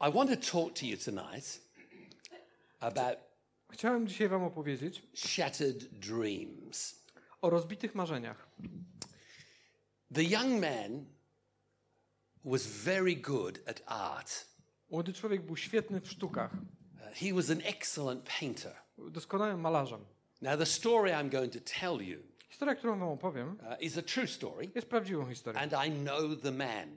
I want to talk to you tonight about Chciałem dzisiaj Wam opowiedzieć shattered dreams. o rozbitych marzeniach. The young man was very good at art. Młody człowiek był świetny w sztukach, Uh, he was an excellent painter. doskonałym malarzem. Now, the story I'm going to tell you Historia, którą Wam opowiem, uh, is a true story, jest prawdziwą historią. and I know the man.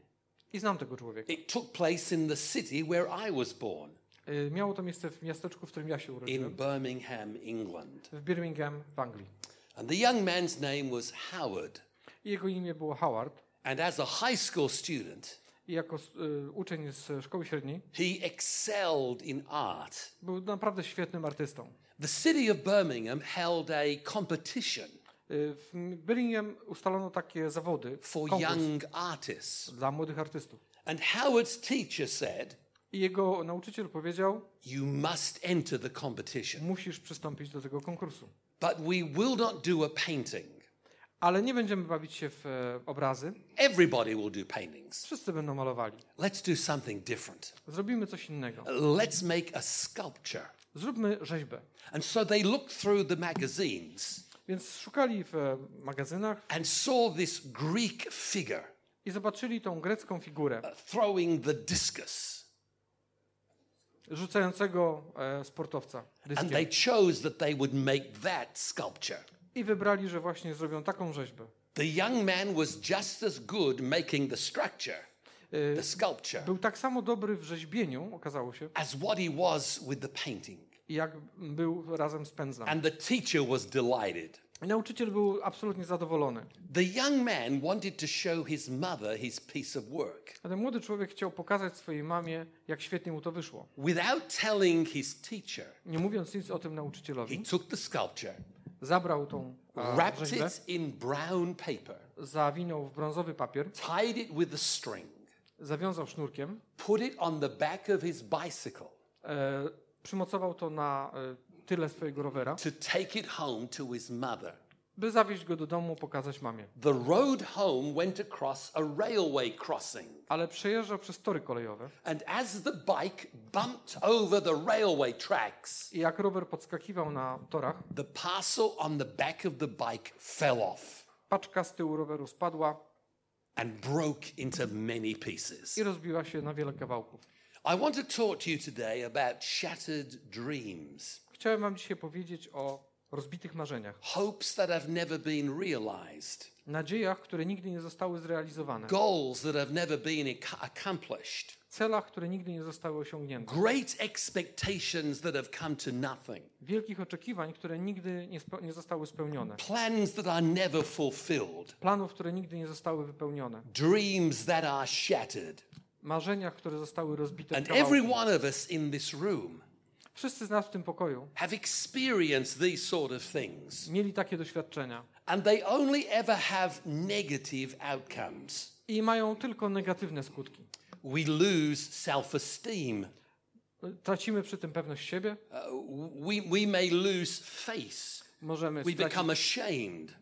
I znam tego człowieka. It took place in the city where I was born, Y, Miało to miejsce w miasteczku, w którym ja się in urodziłem, Birmingham, England. w Birmingham w Anglii. And the young man's name was Howard. I jego imię było Howard. And as a high school student, I jako y, uczeń z szkoły średniej he excelled in art. był naprawdę świetnym artystą. The city of Birmingham held a competition W Birmingham ustalono takie zawody, for konkurs young artists. dla młodych artystów. And Howard's teacher said, I jego nauczyciel powiedział, You must enter the competition, musisz przystąpić do tego konkursu. but we will not do a painting. Ale nie będziemy bawić się w e, obrazy. Everybody will do paintings. Wszyscy będą malowali. Let's do something different. Zrobimy coś innego. Let's make a sculpture. Zróbmy rzeźbę. And so they looked through the magazines Więc szukali w e, magazynach and saw this Greek figure i zobaczyli tą grecką figurę uh, throwing the discus. rzucającego e, sportowca And they dyskiem. chose that they would make that sculpture. I wybrali, że właśnie zrobią taką rzeźbę. The young man was just as good making the structure, E, the sculpture, Był tak samo dobry w rzeźbieniu, okazało się, as what he was with the painting. Jak był razem z pędzlem. And the teacher was delighted. I nauczyciel był absolutnie zadowolony. The young man wanted to show his mother his piece of work. A ten młody człowiek chciał pokazać swojej mamie, jak świetnie mu to wyszło. Without telling his teacher, Nie mówiąc nic o tym he nauczycielowi, took the sculpture, zabrał tą a, wrapped rzeźbę, it in brown paper, zawinął w brązowy papier, tied it with a string, zawiązał sznurkiem, put it on the back of his bicycle e, przymocował to na e, tyle swojego rowera, to take it home to his mother. by zawieźć go do domu, pokazać mamie. The road home went across a railway crossing. Ale przejeżdżał przez tory kolejowe And as the bike bumped over the railway tracks, i jak rower podskakiwał na torach, the parcel on the back of the bike fell off paczka z tyłu roweru spadła and broke into many pieces. i rozbiła się na wiele kawałków. I want to talk to you today about shattered dreams, Chciałem wam dzisiaj powiedzieć o rozbitych marzeniach, hopes that have never been realized, nadziejach, które nigdy nie zostały zrealizowane, goals that have never been ac- accomplished, celach, które nigdy nie zostały osiągnięte, great expectations that have come to nothing, wielkich oczekiwań, które nigdy nie, nie zostały spełnione, plans that are never fulfilled, planów, które nigdy nie zostały wypełnione, dreams that are shattered. Marzeniach, które zostały rozbite And every one of us in this room Wszyscy z nas w tym pokoju have experienced these sort of things, mieli takie doświadczenia and they only ever have negative outcomes. i mają tylko negatywne skutki. We lose self esteem. Tracimy przy tym pewność siebie, Uh, we, we may lose face. możemy We stracić, become ashamed.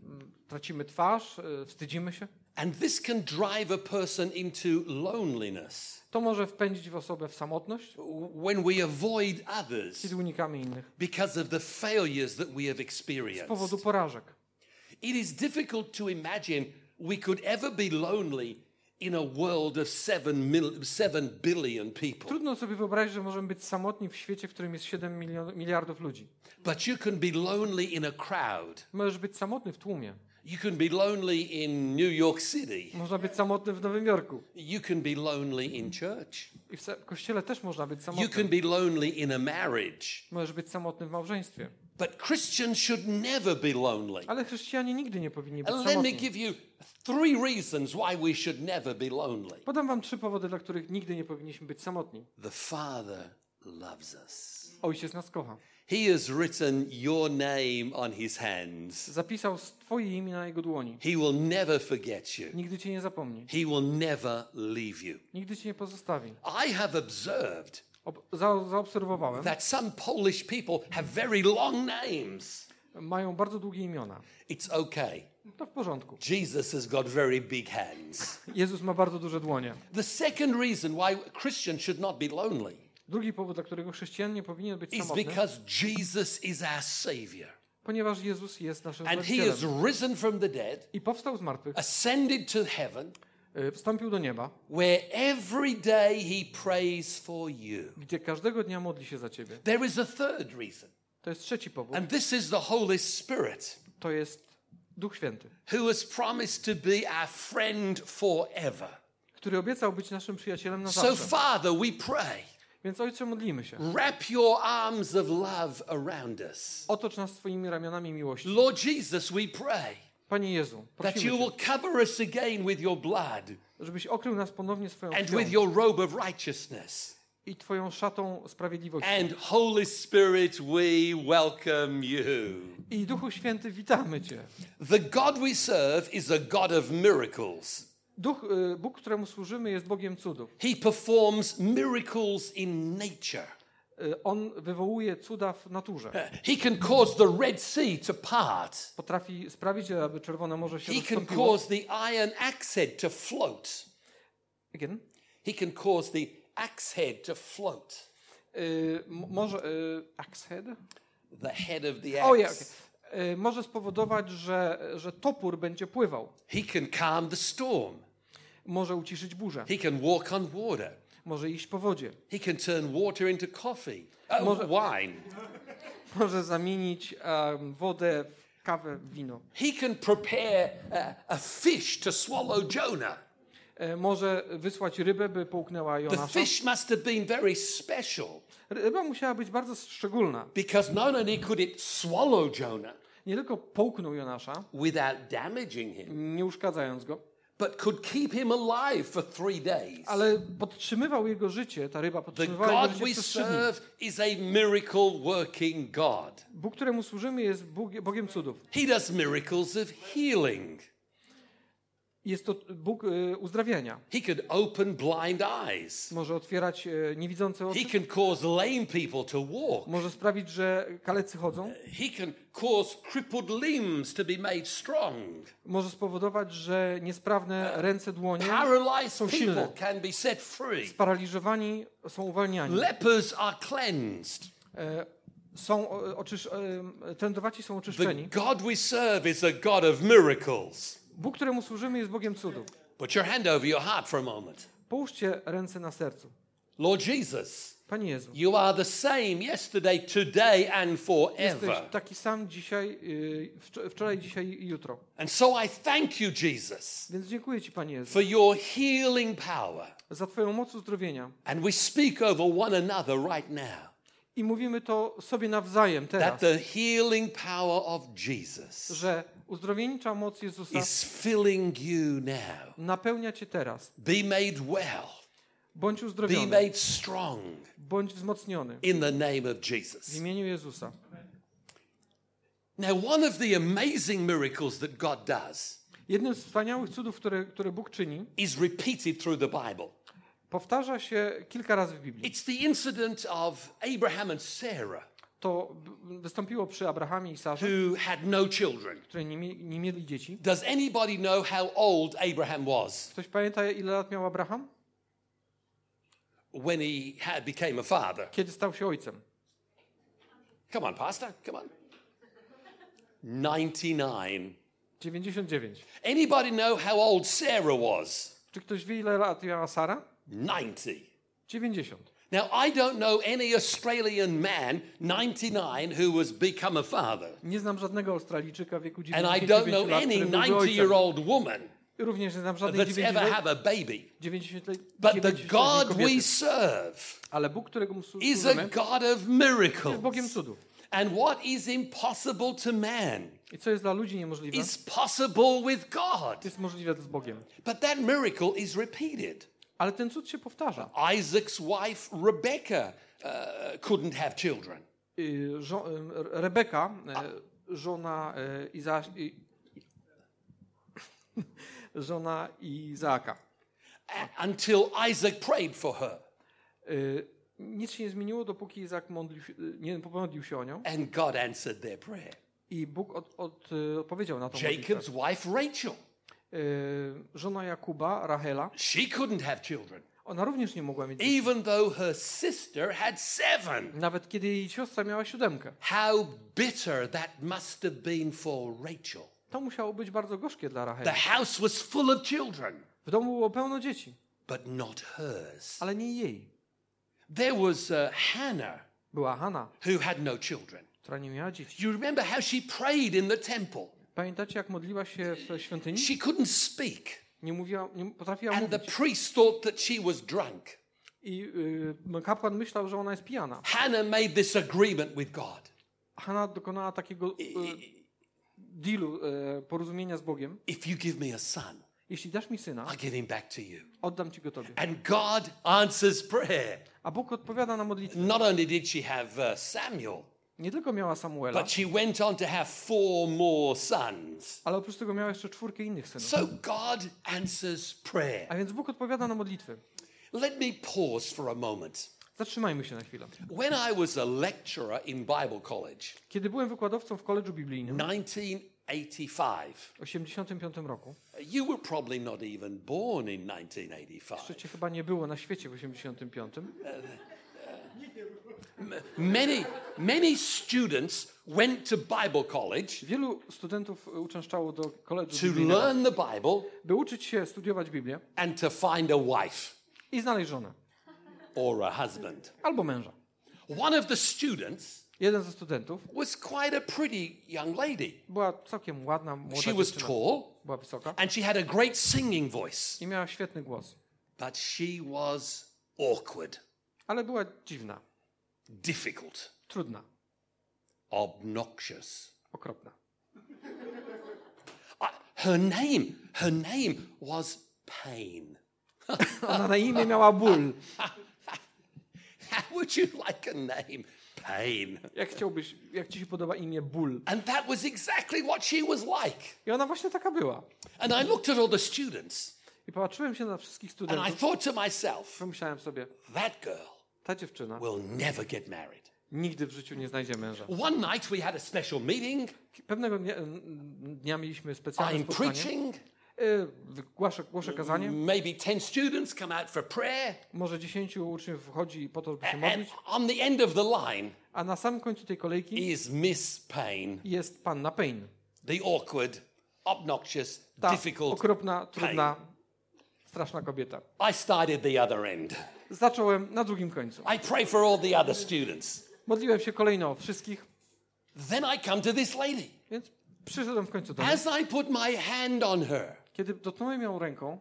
tracimy twarz, y, wstydzimy się. And this can drive a person into loneliness To może wpędzić w osobę w samotność, when we avoid others kiedy unikamy innych because of the failures that we have z experienced. powodu porażek. It is difficult to imagine we could ever be lonely in a world of seven, mil- seven billion people. Trudno sobie wyobrazić, że możemy być samotni w świecie, w którym jest 7 milion, miliardów ludzi. But you can be lonely in a crowd. Możesz być samotny w tłumie. You can be lonely in New York City. Można być samotny w Nowym Jorku. You can be lonely in church. I w, kościele też można być You samotny. can be lonely in a marriage. Możesz być samotny w małżeństwie. But Christians should never be lonely. Ale chrześcijanie nigdy nie powinni być And let me samotni. give you three reasons why we should never be lonely. Podam wam trzy powody, dla których nigdy nie powinniśmy być samotni. The Father loves us. Ojciec nas kocha. He has written your name on his hands. Zapisał twoje imię na jego dłoni. He will never forget you. Nigdy cię nie zapomni. He will never leave you. Nigdy cię nie pozostawi. I have observed Ob- za- zaobserwowałem, that some Polish people have very long names. mają bardzo długie imiona. It's okay. To w porządku. Jesus has got very big hands. Jezus ma bardzo duże dłonie. The second reason why Christians should not be lonely Drugi powód, dla którego chrześcijan nie powinien być is samotny, because Jesus is our Savior. ponieważ Jezus jest naszym And He Zbawicielem. risen from the dead, I powstał z martwych, ascended to heaven, y, wstąpił do nieba, where every day He prays for you. gdzie każdego dnia modli się za ciebie. There is a third reason, To jest trzeci powód. and this is the Holy Spirit, To jest Duch Święty, who has promised to be our friend forever. który obiecał być naszym przyjacielem na So, zawsze. Father, we pray, Więc Ojcze, modlimy się. wrap your arms of love around us. Otocz nas swoimi ramionami miłości. Lord Jesus, we pray Panie Jezu, that you will cover us again with your blood żebyś okrył nas ponownie swoją and krwią with your robe of righteousness. i Twoją szatą sprawiedliwości. And Holy Spirit, we welcome you. I Duchu Święty, witamy Cię. The God we serve is a God of miracles. Duch, y, Bóg, któremu służymy, jest Bogiem cudów. He performs miracles in nature. Y, On wywołuje cuda w naturze. He can cause the Red Sea to part. Potrafi sprawić, aby Czerwone Morze się He can rozstąpiło. cause the iron axe head to float. Again? He can cause the axe head to float. Y, może... Y, axe head? The head of the O, ja, axe. okay. Może spowodować, że, że topór będzie pływał. He can calm the storm. Może uciszyć burzę. He can walk on water. Może iść po wodzie. He can turn water into coffee. Oh, Może- wine. Może zamienić em, wodę w kawę, w wino. He can prepare a, a fish to swallow Jonah. E, Może wysłać rybę, by połknęła The Jonasza. fish must have been very special Ryba musiała być bardzo szczególna. because not only could it swallow Jonah Nie tylko połknął Jonasza, without damaging him, nie uszkadzając go, but could keep him alive for three days. ale podtrzymywał jego życie, ta ryba podtrzymywała jego życie przez serve is a miracle working God. Bóg, któremu służymy, jest Bóg, Bogiem cudów. He does miracles of healing. Jest to Bóg e, uzdrawiania. He open blind eyes. Może otwierać e, niewidzące oczy. He can cause lame people to walk. Może sprawić, że kalecy chodzą. He can cause crippled limbs to be made strong. Może spowodować, że niesprawne ręce, dłonie Paralyzed są people silne. can be set free. Sparaliżowani są uwalniani. Lepers are cleansed. E, Są oczysz... trędowaci są The oczyszczeni. God we serve is a God of miracles. Bóg, któremu służymy, jest Bogiem cudów. Put your hand over your heart for a moment. Połóżcie ręce na sercu. Lord Jesus, Panie Jezu, you are the same yesterday, today, and jesteś forever. taki sam dzisiaj, y, wczo- wczoraj, dzisiaj i jutro. And so I thank you, Jesus, Więc dziękuję Ci, Panie Jezu, for your healing power. za Twoją moc uzdrowienia. And we speak over one another right now I mówimy to sobie nawzajem that teraz, the healing power of Jesus że uzdrowieńcza moc Jezusa is filling you now. napełnia Cię teraz. Be made well, Bądź be uzdrowiony, made strong bądź wzmocniony in the name of w Jesus. imieniu Jezusa. Now, one of the amazing miracles that God does Jednym z wspaniałych cudów, które, które Bóg czyni, is repeated through the Bible. powtarza się kilka razy w Biblii. It's the incident of Abraham and Sarah, To wystąpiło przy Abrahamie i Sarze, who had no children. którzy nie, nie mieli dzieci. Does anybody know how old Abraham was Ktoś pamięta, ile lat miał Abraham? when he had became a father? Kiedy stał się ojcem? Come on, Pastor, come on. 99. 99. Anybody know how old Sarah was? Czy ktoś wie, ile lat miała Sara? 90. 90. Now, I don't know any Australian man, 99, who has become a father. Nie znam żadnego Australijczyka w wieku And I don't 99 know lat, any który byłby 90 ojcem. year old woman Również nie znam żadnej that's ever 90 have a baby. 90 But the 90 God we serve Ale Bóg, którego is a God of jest Bogiem miracles. cudów. And what is impossible to man I co jest dla ludzi niemożliwe, is possible with God. jest możliwe z Bogiem. But that miracle is repeated. Ale ten cud się powtarza. Isaac's wife, Rebecca, uh, couldn't have children. Y, żo- y, Rebeka, y, żona Iza... żona Izaaka. Until Isaac prayed for her. Nic się nie zmieniło, dopóki Izak modlił, nie pomodlił się o nią. And God answered their prayer. I Bóg od, od, odpowiedział na to. Jacob's wife, Rachel. Żona Jakuba, Rachela, She couldn't have children, ona również nie mogła mieć dzieci. even though her sister had seven. Nawet kiedy jej siostra miała siódemkę. How bitter that must have been for Rachel. To musiało być bardzo gorzkie dla The Racheli. house was full of children, W domu było pełno dzieci, but not hers. ale nie jej. There was uh, Hannah, Była Hanna, who had no children. która nie miała dzieci. You remember how she prayed in the temple? Pamiętacie, jak modliła się w świątyni? She couldn't speak, Nie mówiła, nie potrafiła and the mówić. priest thought that she was drunk. I y, kapłan myślał, że ona jest pijana. Hannah made this agreement with God. Hanna dokonała takiego y, dealu, y, porozumienia z Bogiem. If you give me a son, Jeśli dasz mi syna, I'll give him back to you. oddam ci go tobie. And God answers prayer. A Bóg odpowiada na modlitwę. Not only did she have uh, Samuel, Nie tylko miała Samuela, but she went on to have four more sons. ale oprócz tego miała jeszcze czwórkę innych synów. So God answers prayer. A więc Bóg odpowiada na modlitwy. Let me pause for a moment. Zatrzymajmy się na chwilę. When I was a lecturer in Bible College, Kiedy byłem wykładowcą w koledżu biblijnym 1985, w 85 roku, you were probably not even born in 1985. jeszcze cię chyba nie było na świecie w 85, Many, many students went to Bible College wielu studentów uczęszczało do koledżu to biblijnego, learn the Bible by uczyć się studiować Biblię and to find a wife i znaleźć żonę or a husband. albo męża. One of the students Jeden ze studentów was quite a pretty young lady. była całkiem ładna, młoda She was dziewczyna. tall Była wysoka and she had a great singing voice, i miała świetny głos, but she was awkward, ale była dziwna, difficult, trudna, obnoxious. okropna. Her name, her name was Pain. Ona na imię miała ból. How would you like a name? Pain. Jak chciałbyś, jak ci się podoba imię ból? And that was exactly what she was like. I ona właśnie taka była. And I looked at all the students I patrzyłem się na wszystkich and I studentów, thought to myself, pomyślałem sobie, that girl ta dziewczyna will never get married. nigdy w życiu nie znajdzie męża. One night we had a special meeting. Pewnego dnia, dnia mieliśmy specjalne I'm spotkanie. preaching. Y, Głaszę, głoszę kazanie. Maybe 10 students come out for prayer. Może 10 uczniów wchodzi po to, żeby się modlić. on the end of the line A na samym końcu tej kolejki is Miss Payne, jest panna Payne. the awkward, obnoxious, Ta difficult. okropna, trudna, straszna kobieta. I started the other end. Zacząłem na drugim końcu. I pray for all the other students. Modliłem się kolejno o wszystkich, Then I come to this lady. więc przyszedłem w końcu do niej. As I put my hand on her, Kiedy dotknąłem ją ręką,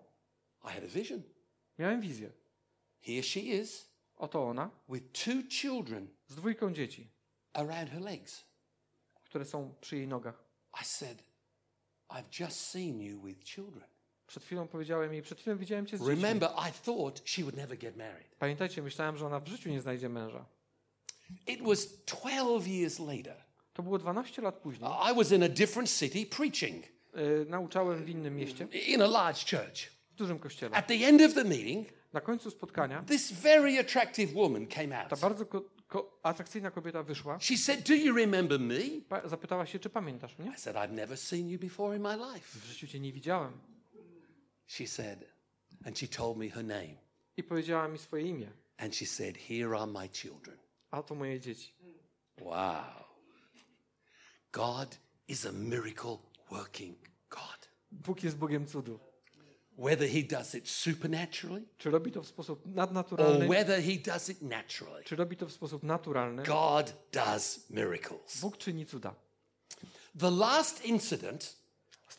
I had a vision. miałem wizję. Here she is Oto ona with two children z dwójką dzieci, around her legs. które są przy jej nogach. I said, I've just seen you with children. Przed chwilą powiedziałem jej, przed chwilą widziałem cię z. Remember, I thought she would never get married. Pamiętajcie, myślałem, że ona w życiu nie znajdzie męża. It was 12 years later. To było 12 lat później. I was in a different city preaching Y, nauczałem w innym mieście, in a large church. w dużym kościele. At the end of the meeting, Na końcu spotkania this very attractive woman came ta out. bardzo ko- ko- atrakcyjna kobieta wyszła, She said, Do you remember me? pa- zapytała się, czy pamiętasz mnie? I said, I've never seen you before in my life. W życiu cię nie widziałem. She said, and she told me her name. I powiedziała mi swoje imię. And she said, Here are my children. A to moje dzieci. Wow. God is a miracle working God. Bóg jest Bogiem cudu. Whether he does it supernaturally Czy robi to w sposób or whether he does it naturally, czy robi to w sposób naturalny, God does miracles. Bóg czyni cuda. The last incident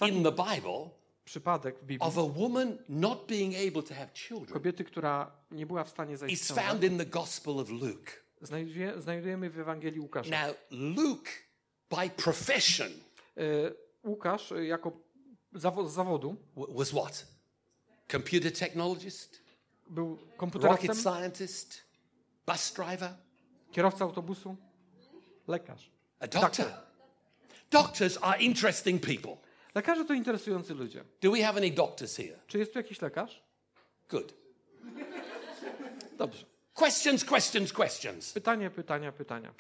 in the Bible Przypadek w Biblii of a woman not being able to have children kobiety, która nie była w stanie zajść is w ciążę, found in the Gospel of Luke. znajduje, znajdujemy w Ewangelii Łukasza. Now, Luke, by profession, Y, Łukasz y, jako z zawodu was what? Computer technologist, był rocket komputerowcem, scientist, bus driver, kierowca autobusu, lekarz. a doctor. Doctors are interesting people. Lekarze to interesujący ludzie. Do we have any doctors here? Czy jest tu jakiś lekarz? Good. Dobrze. Questions, questions, questions. Pytania, pytania, pytania.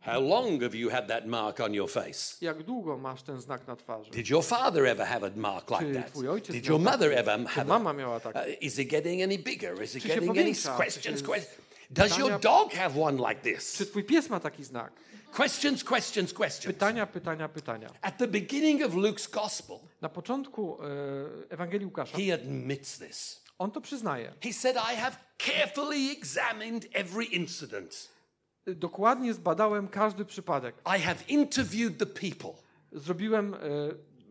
How long have you had that mark on your face? Jak długo masz ten znak na twarzy? Did your father ever have a mark like Czy that? twój ojciec Did your mother ever have mama miała tak? uh, Is it getting any bigger? Is it getting any questions? Questions? Does your dog have one like this? Czy twój pies ma taki znak? Questions, questions, questions. Pytania, pytania, pytania. At the beginning of Luke's gospel, Na początku e, Ewangelii Łukasza he admits this. on to przyznaje. He said, I have carefully examined every incident. Dokładnie zbadałem każdy przypadek. I have interviewed the people. Zrobiłem e,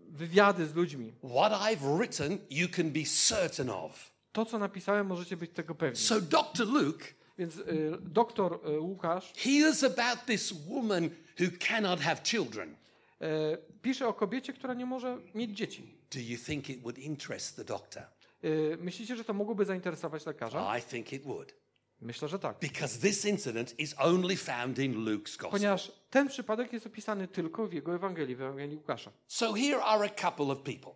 wywiady z ludźmi. What I've written, you can be certain of. To, co napisałem, możecie być tego pewni. So Dr. Luke Więc e, doktor e, Łukasz hears about this woman who cannot have children. e, pisze o kobiecie, która nie może mieć dzieci. Do you think it would interest the doctor? E, myślicie, że to mogłoby zainteresować lekarza? I think it would. Myślę, że tak. Because this incident is only found in Luke's gospel. Ponieważ ten przypadek jest opisany tylko w jego Ewangelii, w Ewangelii Łukasza. So here are a couple of people.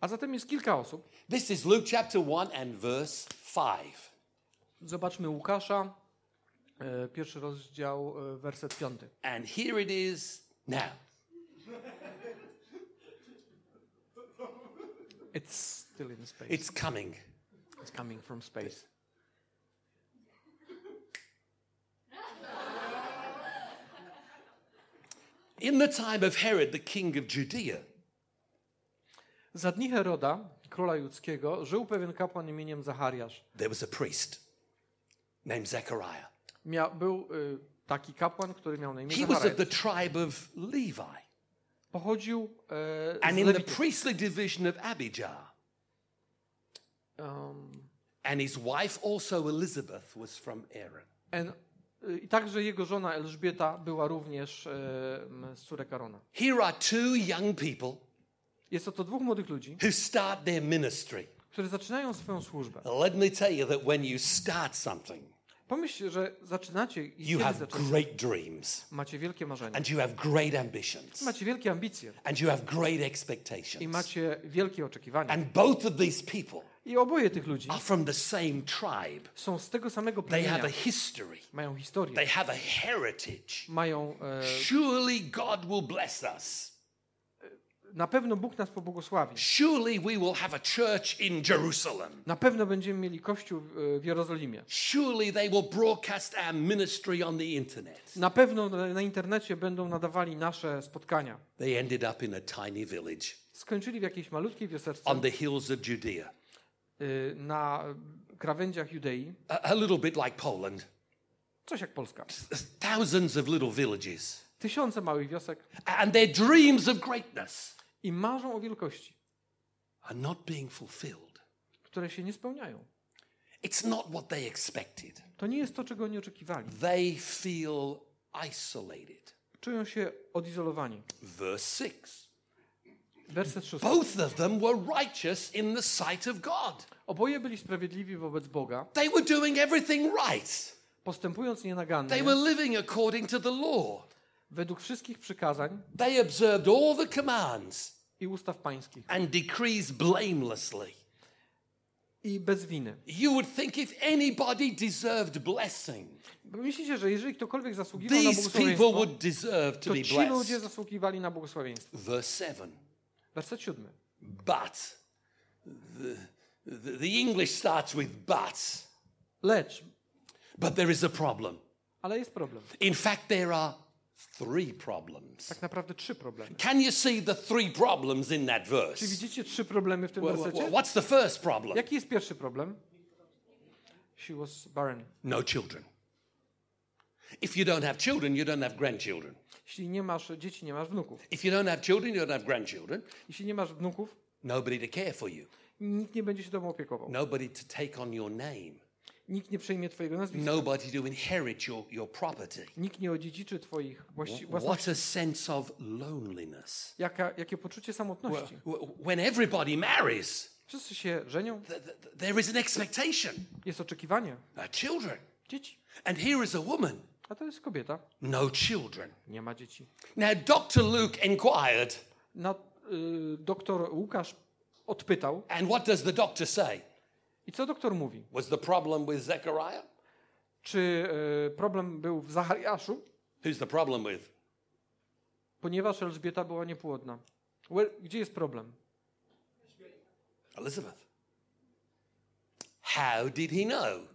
A zatem jest kilka osób. This is Luke chapter 1 and verse 5. Zobaczmy Łukasza, e, pierwszy rozdział, e, werset piąty. And here it is now. It's still in space. It's coming. It's coming from space. In the time of Herod, the king of Judea, Za dni Heroda, króla judzkiego, żył pewien kapłan imieniem Zachariasz. there was a priest named Zechariah. Mia, był y, taki kapłan, który miał na imię He was of the tribe of Levi. Pochodził e, And in the priestly division of Abijah. Um, And his wife also Elizabeth was from Aaron. en, y, I także jego żona Elżbieta była również m, z córek Arona. Here are two young people Jest oto dwóch młodych ludzi, who start their ministry. którzy zaczynają swoją służbę. Let me tell you that when you start something, Pomyślcie, że zaczynacie i you have zaczynacie, great dreams macie wielkie marzenia, and you have great ambitions macie wielkie ambicje and you have great i expectations. macie wielkie oczekiwania. And both of these people I oboje tych ludzi are from the same tribe. są z tego samego They have plemienia, a history, mają historię, they have a heritage. mają... E, Surely God will bless us. Na pewno Bóg nas pobłogosławi. Surely we will have a church in Jerusalem. Na pewno będziemy mieli kościół w, w Jerozolimie. Surely they will broadcast our ministry on the internet. Na pewno na, internecie będą nadawali nasze spotkania. They ended up in a tiny village Skończyli w jakiejś malutkiej wioseczce on the hills of Judea, y, na krawędziach Judei, a, a little bit like Poland. coś jak Polska. Thousands of little villages. Tysiące małych wiosek And their dreams of greatness i marzą o wielkości, are not being fulfilled. które się nie spełniają. It's not what they expected. To nie jest to, czego oni oczekiwali. They feel isolated. Czują się odizolowani. Verse 6. Werset szósty. Both of them were righteous in the sight of God. Oboje byli sprawiedliwi wobec Boga, They were doing everything right. postępując nienagannie, They were living according to the law. według wszystkich przykazań They observed all the commands i ustaw pańskich and decrees blamelessly. i bez winy. You would think if anybody deserved blessing, Bo Myślicie, że jeżeli ktokolwiek zasługiwał na these people błogosławieństwo, would deserve to to be ci ludzie blessed. zasługiwali na błogosławieństwo. Verse 7. Werset siódmy. But the, the, the English starts with but. Lecz, But there is a problem. ale jest problem. In fact, there are three problems. Tak naprawdę trzy problemy. Can you see the three problems in that Czy verse? widzicie trzy problemy w tym wha- wersecie? What's the first problem? Jaki jest pierwszy problem? She was barren. No children. If you don't have children, you don't have grandchildren. Jeśli nie masz dzieci, nie masz wnuków. If you don't have children, you don't have grandchildren. Jeśli nie masz wnuków, Nobody to care for you. nikt nie będzie się tobą opiekował. Nobody to take on your name. Nikt nie przejmie twojego nazwiska. Nobody to inherit your, your property. Nikt nie odziedziczy twoich własności. What a sense of loneliness. Jaka, jakie poczucie samotności. When everybody marries, Wszyscy się żenią, th- th- there is an expectation. jest oczekiwanie. Children. Dzieci. And here is a woman, A to jest kobieta. no children. Nie ma dzieci. Now, Dr. Luke inquired, Na, y, doktor Łukasz odpytał. and what does the doctor say? I co doktor mówi? Was the problem with Zechariah? Czy y, problem był w Zachariaszu? Who's the problem with? ponieważ Elżbieta była niepłodna. Well, gdzie jest problem? Elizabeth. How did he know?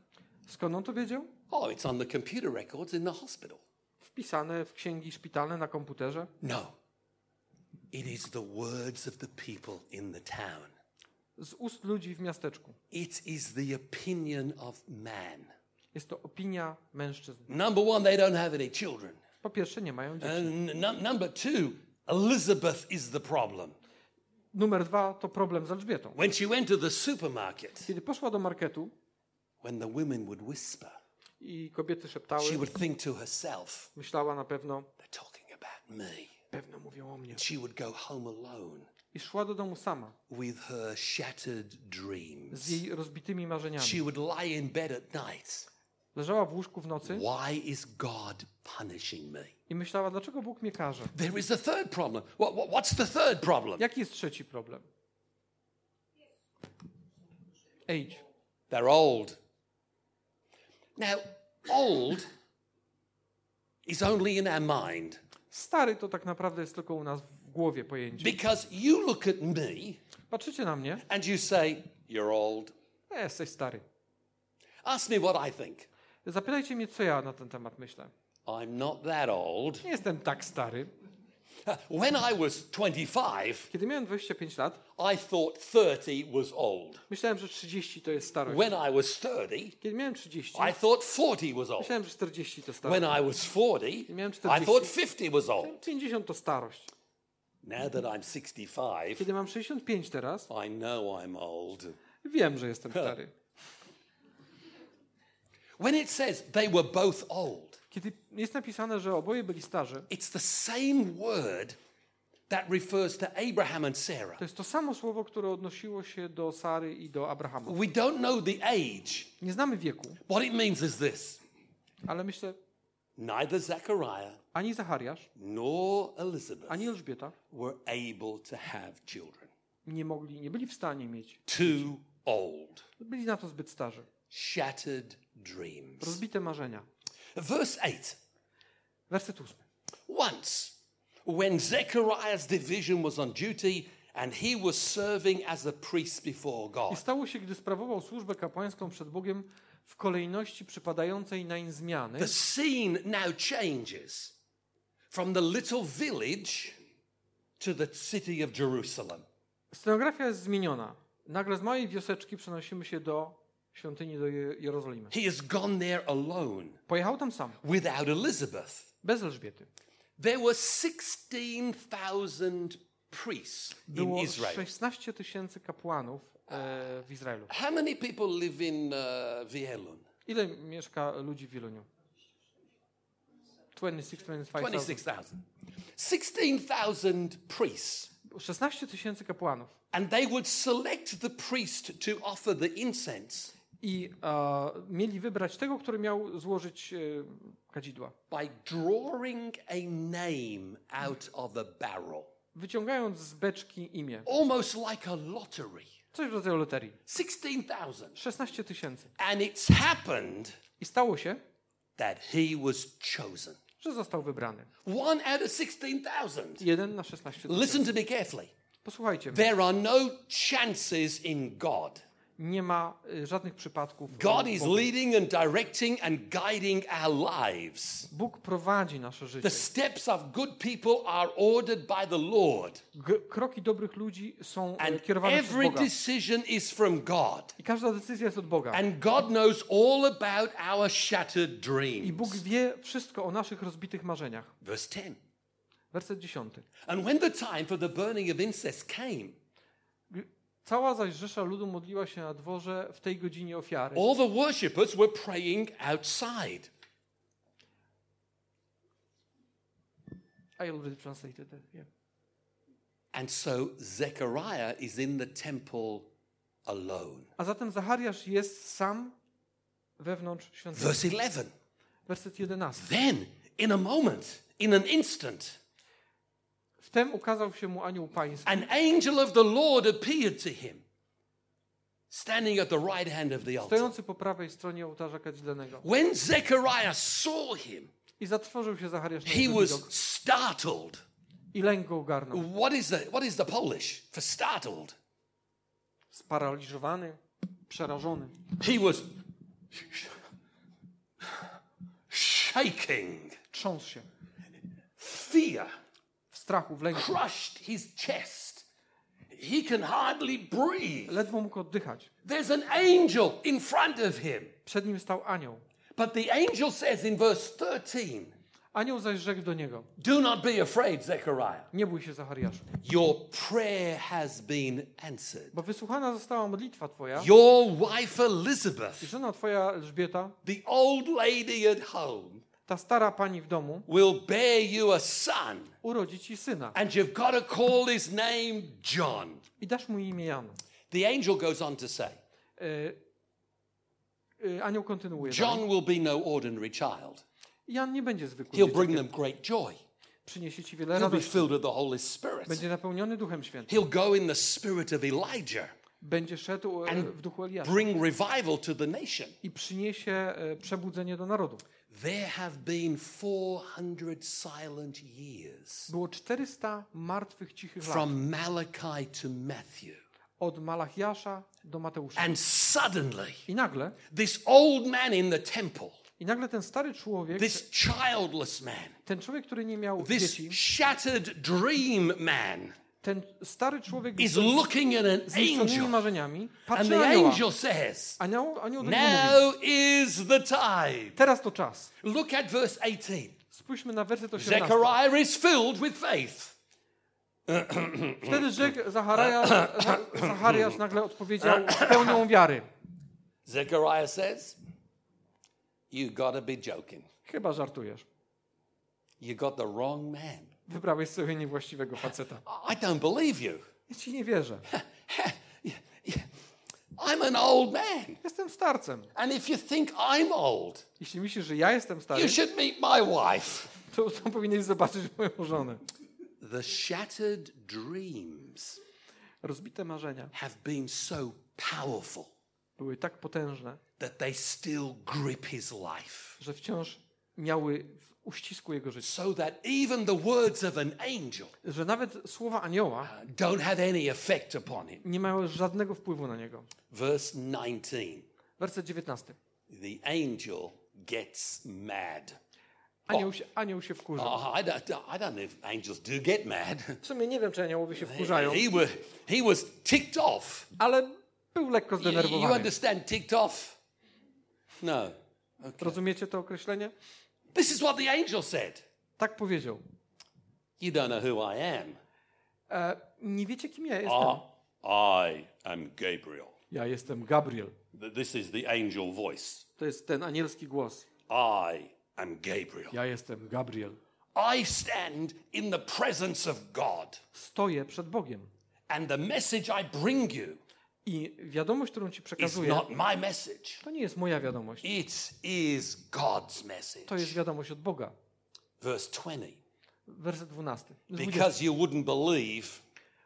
Skąd on to wiedział? Oh, it's on the computer records in the hospital. Wpisane w księgi szpitalne na komputerze. No. It is the words of the people in the town. Z ust ludzi w miasteczku. It is the opinion of man. Jest to opinia mężczyzn. Number one, they don't have any children. Po pierwsze, nie mają dzieci. And num- number two, Elizabeth is the problem. Numer dwa to problem z Elżbietą. When she went to the supermarket, Kiedy poszła do marketu when the women would whisper, i kobiety she szeptały, would think to herself, myślała na pewno, they're talking about me. pewno mówią o mnie. She would go home alone I szła do domu sama with her shattered z dreams. jej rozbitymi marzeniami. She would lie in bed at night. Leżała w łóżku w nocy Why is God punishing me? i myślała, dlaczego Bóg mnie karze. There is a third problem. What, what- what's the third problem? Jaki jest trzeci problem? Age. They're old. Now, old is only in our mind Stary to tak naprawdę jest tylko u nas w głowie pojęcie. because you look at me Patrzycie na mnie, and you say, You're old. e, jesteś stary. Ask me what I think. Zapytajcie mnie, co ja na ten temat myślę. I'm not that old. Nie jestem tak stary. When I was 25, Kiedy miałem 25 lat, I thought 30 was old. myślałem, że 30 to jest starość. When I was 30, Kiedy miałem 30, I thought 40 was old. myślałem, że 40 to starość. When I was 40, miałem I 40. thought 50 was old. 50 to starość. Now that I'm 65, Kiedy mam 65 teraz, I know I'm old. wiem, że jestem stary. When it says they were both old, Kiedy jest napisane, że oboje byli starzy, it's the same word that refers to Abraham and Sarah. to jest to samo słowo, które odnosiło się do Sary i do Abrahama. We don't know the age. Nie znamy wieku, What it means is this ale myślę, neither Zechariah ani Zachariasz, nor Elizabeth ani Elżbieta were able to have children. nie mogli, nie byli w stanie mieć. Too old. Byli na to zbyt starzy. Shattered dreams. Rozbite marzenia. Verse 8. Werset 8. Once, when Zechariah's division was on duty and he was serving as a priest before I God, stało się, gdy sprawował służbę kapłańską przed Bogiem w kolejności przypadającej nań zmiany, the scene now changes from the little village to the city of Jerusalem. scenografia jest zmieniona. Nagle z małej wioseczki przenosimy się do świątyni do Je- Jerozolimy. He has gone there alone Pojechał tam sam, without Elizabeth. bez Elżbiety. There were 16,000 priests in Było Israel. 16 tysięcy kapłanów e, w Izraelu. How many people live in uh? Ile mieszka ludzi w Wieluniu? 26, 25 26,000. 16,000 priests. 16 tysięcy kapłanów. And they would select the priest to offer the incense I e, mieli wybrać tego, który miał złożyć e, kadzidła. by drawing a name out of a barrel, Wyciągając z beczki imię. almost like a lottery. Coś w rodzaju loterii. 16,000. 16 tysięcy. And it's happened I stało się, that he was chosen. Że został wybrany. One out of 16,000. Jeden na 16 tysięcy. Listen to me carefully. Posłuchajcie. There are no chances in God. Nie ma y, żadnych przypadków. God w is leading and directing and guiding our lives. Bóg prowadzi nasze życie. The steps of good people are ordered by the Lord. Kroki dobrych ludzi są e, And kierowane przez every Boga. decision is from God. I każda decyzja jest od Boga. And God knows all about our shattered I Bóg dreams. wie wszystko o naszych rozbitych marzeniach. Verse 10. Werset 10. And when the time for the burning of incense came, Cała zaś rzesza ludu modliła się na dworze w tej godzinie ofiary. all the worshippers were praying outside. I already translated that. Yeah. And so Zechariah is in the temple alone. A zatem Zachariasz jest sam wewnątrz świątyni. Verse 11. Werset 11. Then, in a moment, in an instant, Wtem ukazał się mu anioł pański. an angel of the Lord appeared to him, standing at the right hand of the altar. stojący po prawej stronie ołtarza kadzidlanego. When Zechariah saw him, I zatrwożył się Zachariasz na He was widok startled. i lęk go ogarnął. What is the, what is the Polish for startled? Sparaliżowany, przerażony. He was shaking. Trząsł się. Fear strachu, w lęku. crushed his chest. He can hardly breathe. Ledwo mógł oddychać. There's an angel in front of him. Przed nim stał anioł. But the angel says in verse 13, Anioł zaś rzekł do niego. Do not be afraid, Zechariah. Nie bój się, Zachariaszu, Your prayer has been answered. bo wysłuchana została modlitwa twoja Your wife Elizabeth, i żona twoja Elżbieta, the old lady at home, ta stara pani w domu, will bear you a son, urodzi ci syna and you've got to call his name John. i dasz mu imię Jan. The angel goes on to say, Y, y, anioł kontynuuje. John will be no ordinary child. Jan nie będzie zwykłym He'll bring them great joy. Przyniesie ci wiele He'll be filled with the Holy Spirit. Będzie napełniony Duchem Świętym. He'll go in the spirit of Elijah, Będzie szedł e, w duchu Eliasza bring revival to the nation. i przyniesie e, przebudzenie do narodu. There have been 400 silent years Było 400 martwych, cichych lat. from Malachi to Matthew. Od Malachiasza do Mateusza. And suddenly, I nagle, this old man in the temple, i nagle ten stary człowiek, this childless man, ten człowiek, który nie miał this dzieci, shattered dream man ten stary człowiek is z looking at an zniszczonymi angel. marzeniami, And patrzy the na anioła. angel says, Anioł, anioł niego mówi, Now is the time. teraz to czas. Look at verse 18. Spójrzmy na werset 18. Zechariah is filled with faith. Wtedy rzekł Zachariasz, Zachariasz nagle odpowiedział pełnią wiary. Zechariah says, You gotta be joking. Chyba żartujesz. You got the wrong man. Wybrałeś sobie niewłaściwego faceta. I don't believe you. Ja ci nie wierzę. I'm an old man. Jestem starcem. And if you think I'm old, Jeśli myślisz, że ja jestem stary, you should meet my wife. to, to powinieneś zobaczyć moją żonę. The shattered dreams Rozbite marzenia have been so powerful były tak potężne, that they still grip his life. że wciąż miały uścisku jego życia. So that even the words of an angel Że nawet słowa anioła uh, don't have any effect upon him. nie miały żadnego wpływu na niego. Verse 19 Werset 19. the angel gets mad. Anioł się, anioł się wkurzył. Oh, I, don't, I don't know if angels do get mad. W sumie nie wiem, czy aniołowie się wkurzają, He, were, he was ticked off. ale był lekko You, you zdenerwowany. understand ticked off? No. Okay. Rozumiecie to określenie? This is what the angel said. Tak powiedział. You don't know who I am. E, nie wiecie, kim ja jestem. Ah, I am Gabriel. Ja jestem Gabriel. Th- This is the angel voice. To jest ten anielski głos. I am Gabriel. Ja jestem Gabriel. I stand in the presence of God. Stoję przed Bogiem. And the message I bring you I wiadomość, którą ci przekazuję, not my message. to nie jest moja wiadomość. It is God's message. To jest wiadomość od Boga. Verse 20. Werset 12. 20. Because you wouldn't believe,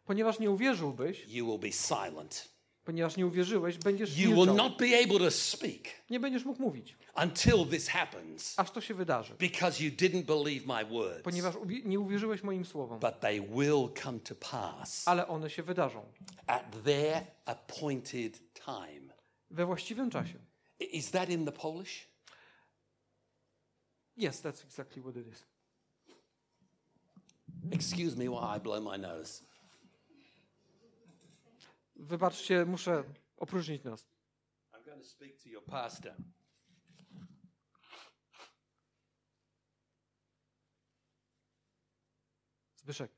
Ponieważ nie uwierzyłbyś, you will be silent. Ponieważ nie uwierzyłeś, będziesz You will not be able to speak Nie będziesz mógł mówić, until this happens aż to się wydarzy. because you didn't believe my words. Ponieważ uwi- nie uwierzyłeś moim słowom. But they will come to pass Ale one się wydarzą. at their appointed time. We właściwym czasie. I- Is that in the Polish? Yes, that's exactly what it is. Excuse me while I blow my nose. Wybaczcie, muszę opróżnić nas. I'm going to speak to your pastor. Zbyszek,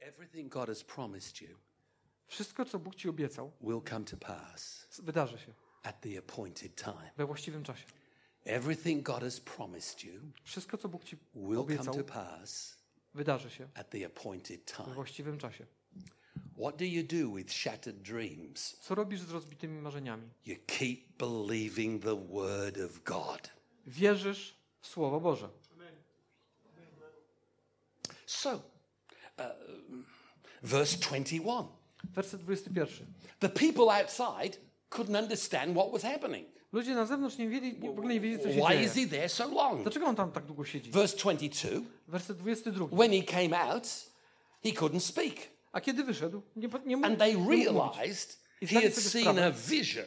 Everything God has promised you wszystko, co Bóg ci obiecał, will come to pass wydarzy się at the appointed time. we właściwym czasie. Everything God has promised you Wszystko, co Bóg ci will come obiecał, to pass wydarzy się at the appointed we time. właściwym czasie. What do you do with shattered dreams? Co robisz z rozbitymi marzeniami? You keep believing the word of God. Wierzysz w Słowo Boże. So, uh, verse 21. Werset 21. The people outside couldn't understand what was happening. Ludzie na zewnątrz nie wiedzieli, nie wiedzieli, co się Why dzieje. is he there so long? Dlaczego on tam tak długo siedzi? Verse 22 Werset 22. When he came out, he couldn't speak. A kiedy wyszedł, nie, nie mógł, And they realized he had seen a vision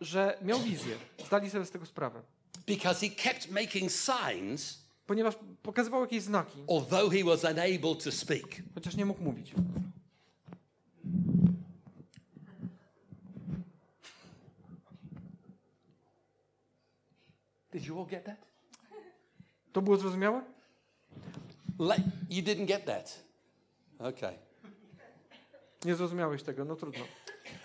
że miał wizję. Zdali sobie z tego sprawę. because he kept making signs, Ponieważ pokazywał jakieś znaki, although he was unable to speak. chociaż nie mógł mówić. Did you all get that? To było zrozumiałe? La- you didn't get that. Okay. Nie zrozumiałeś tego, no trudno.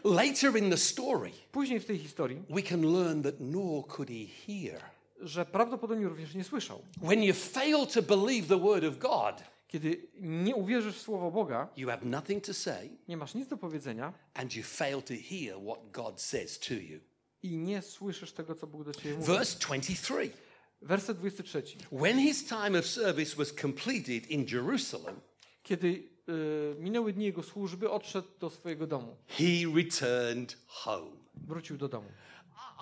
Later in the story, Później w tej historii, we can learn that nor could he hear. że prawdopodobnie również nie słyszał. When you fail to believe the word of God, Kiedy nie uwierzysz w słowo Boga, you have nothing to say nie masz nic do powiedzenia and you fail to hear what God says to you. i nie słyszysz tego, co Bóg do ciebie mówi. Verse 23. Werset 23. When his time of service was completed in Jerusalem, Kiedy minęły dni jego służby, odszedł do swojego domu. he returned home. Wrócił do domu.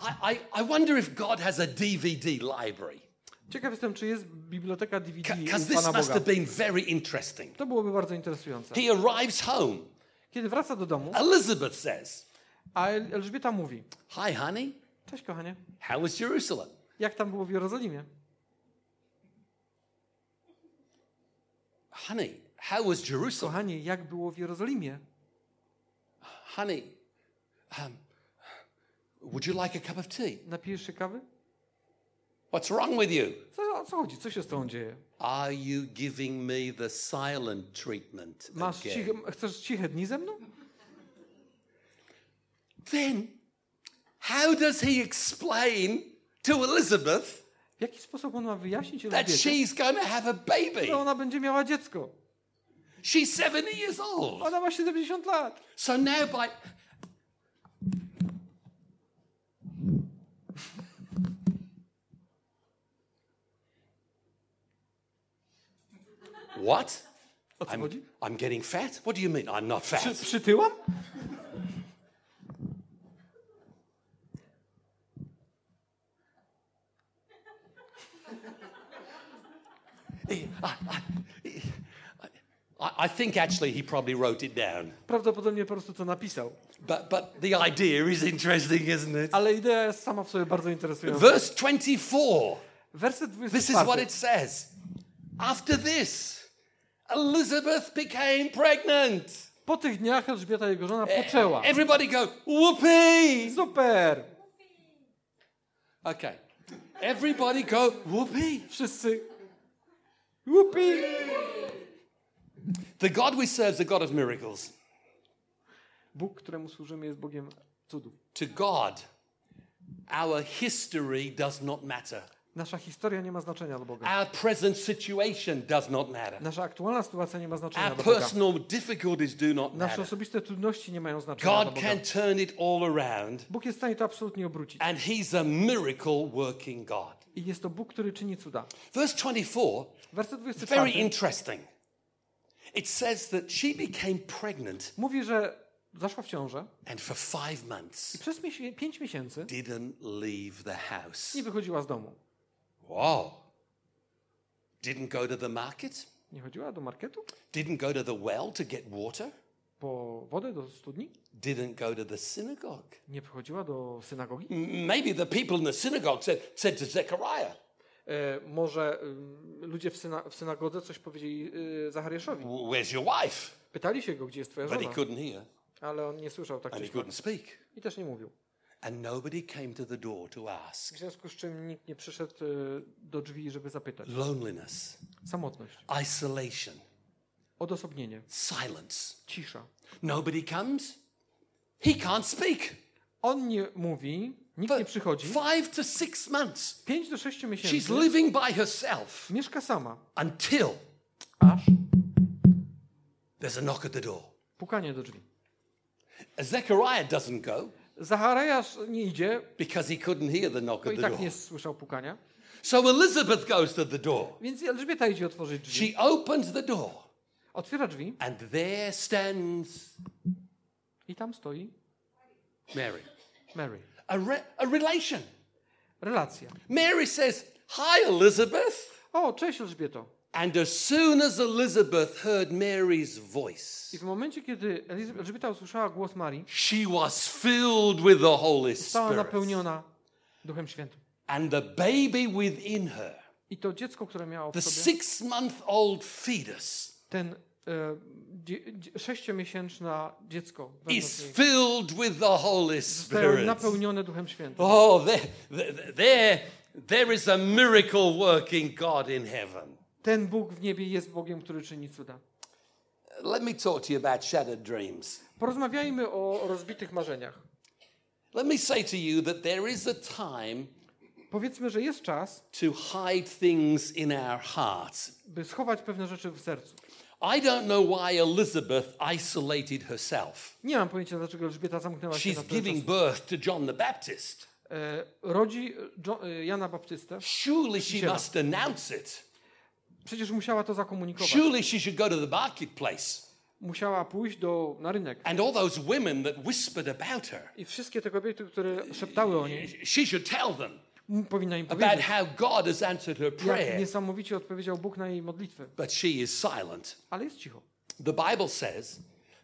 I, I, I wonder if God has a DVD library. Ciekaw jestem, czy jest biblioteka DVD Because u this Pana must Boga. have been very interesting. To byłoby bardzo interesujące. He arrives home. Kiedy wraca do domu, Elizabeth says, a El- Elżbieta mówi: Hi, honey. Cześć, kochanie, How was Jerusalem? jak tam było w Jerozolimie? Honey, how was Jerusalem? Kochanie, jak było w Jerozolimie? Honey, um, would you like a cup of tea? Napijesz się kawy? What's wrong with you? Co, co chodzi? Co się z tobą dzieje? Are you giving me the silent treatment? Masz again? ciche, chcesz ciche dni ze mną? Then, how does he explain to Elizabeth W jaki sposób on ma wyjaśnić that Elżbiecie, she's going to have a baby? że ona będzie miała dziecko? She's 70 years old. Ona ma 70 lat. So now, by what? I'm. I'm getting fat? What do you mean I'm not Przy, fat? przytyłam? Think actually he probably wrote it down. Prawdopodobnie po prostu to napisał. But, but the idea is interesting, isn't it? Ale idea jest sama w sobie bardzo interesująca. Verse 24. Werset This is what 24. it says. After this, Elizabeth became pregnant. Po tych dniach Elżbieta, jego żona, poczęła. Everybody go, whoopee. Super! Okay. Everybody go, whoopee. Wszyscy. Łupi! The God we serve is a God of miracles. Bóg, któremu służymy, jest Bogiem cudów. To God, our history does not matter. Nasza historia nie ma znaczenia dla Boga. Our present situation does not matter. Nasza aktualna sytuacja nie ma znaczenia Our dla Boga. personal difficulties do not Nasze matter. osobiste trudności nie mają znaczenia dla God Boga. can turn it all around, Bóg jest w stanie to absolutnie obrócić. and He's a miracle working God. I jest to Bóg, który czyni cuda. Verse 24 Werset Very 24 interesting. It says that she became pregnant mówi, że zaszła w ciążę and for five i months przez miesię- pięć miesięcy didn't leave the house. nie wychodziła z domu. Wow. Didn't go to the market, Nie chodziła do marketu? didn't go to the well to get water, Po wodę do studni? didn't go to the synagogue. Nie wychodziła do synagogi? Maybe the people in the synagogue said, said to Zechariah, może ym, ludzie w, syna- w synagodze coś powiedzieli y, Zachariaszowi. "W- Where's your wife? Pytali się go, gdzie jest twoja But he żona, couldn't hear ale on nie słyszał tak and he couldn't speak. I też nie mówił. And nobody came to the door to ask. W związku z czym nikt nie przyszedł y, do drzwi, żeby zapytać. Loneliness, Samotność, isolation, odosobnienie, silence. cisza. Nobody comes. He can't speak. On nie mówi, nikt nie przychodzi. five to six months, 5 do 6 she's miesięcy living by herself mieszka sama, until aż there's a knock at the door. pukanie do drzwi. Zechariah doesn't go Zachariasz nie idzie, because he couldn't hear the knock at i the tak door. nie słyszał pukania. So Elizabeth goes to the door. Więc Elżbieta idzie otworzyć drzwi. She opens the door, Otwiera drzwi and there stands i tam stoi Mary, Mary. A, re- a relation. Relacja. Mary says, Hi, Elizabeth. O, cześć Elżbieto. And as soon as Elizabeth heard Mary's voice, I w momencie, kiedy Elżbieta usłyszała głos Marii, she was filled with the Holy została Spirit. napełniona Duchem Świętym. And the baby within her, I to dziecko, które miało the w sobie, six month old fetus, ten e, sześciomiesięczne dziecko is filled with the Holy Spirit. napełnione Duchem Świętym. Oh, there, there, there, there is a miracle working God in heaven. Ten Bóg w niebie jest Bogiem, który czyni cuda. Let me talk to you about shattered dreams. Porozmawiajmy o rozbitych marzeniach. Let me say to you that there is a time Powiedzmy, że jest czas, to hide things in our hearts. by schować pewne rzeczy w sercu. I don't know why Elizabeth isolated herself. Nie mam pojęcia, dlaczego Elżbieta zamknęła się She's na ten giving czas. birth to John the Baptist. E, rodzi Jo- e, Jana Baptystę. Surely she Chrzciciela. must announce it. Przecież musiała to zakomunikować. Surely she should go to the marketplace. Musiała pójść do, na rynek. And all those women that whispered about her, I wszystkie te kobiety, które szeptały o niej, she should tell them powinna im about powiedzieć, how God has answered her jak prayer. niesamowicie odpowiedział Bóg na jej modlitwę. But she is silent. Ale jest cicho. The Bible says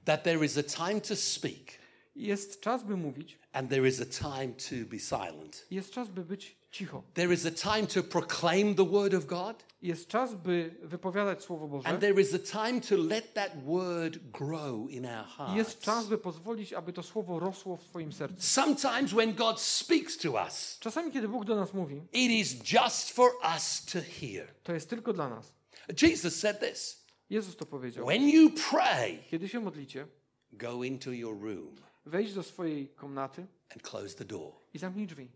that there is a time to speak Jest czas, by mówić. and there is a time to be silent. Jest czas, by być cicho. There is a time to proclaim the word of God Jest czas, by wypowiadać Słowo Boże. and there is a time to let that word grow in our I Jest hearts. czas, by pozwolić, aby to Słowo rosło w Twoim sercu. Sometimes when God speaks to us, Czasami, kiedy Bóg do nas mówi, it is just for us to hear. to jest tylko dla nas. Jesus said this Jezus to powiedział. When you pray, Kiedy się modlicie, go into your room wejdź do swojej komnaty and close the door. i zamknij drzwi.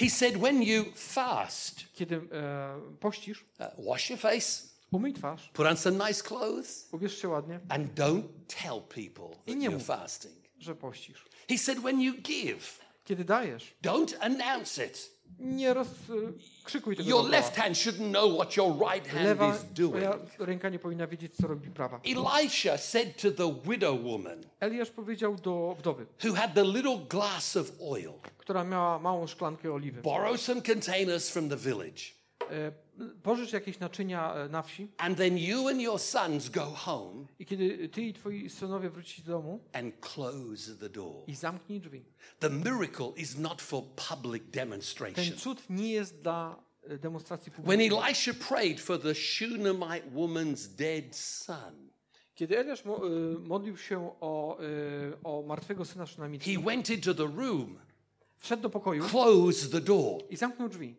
He said, when you fast, Kiedy e, pościsz, uh, wash your face, umyj twarz, put on some nice clothes, ubierz się ładnie, and don't tell people that you're mów. fasting. że pościsz. He said, when you give, Kiedy dajesz, don't announce it. Nie rozkrzykuj tego Your left hand shouldn't know what your right hand Lewa is doing. twoja ręka nie powinna wiedzieć, co robi prawa. Elisha said to the widow woman Eliasz powiedział do wdowy, who had the little glass of oil, która miała małą szklankę oliwy, borrow some containers from the village, pożycz jakieś naczynia e, na wsi and then you and your sons go home i kiedy ty i twoi synowie wrócicie do domu and close the door. i zamknij drzwi. The miracle is not for public Ten demonstration. cud nie jest dla e, demonstracji When publicznej. Elisha prayed for the Shunammite woman's dead son, Kiedy Eliasz mo, e, modlił się o, e, o martwego syna he Szunamity, went into the room, wszedł do pokoju closed the door. i zamknął drzwi.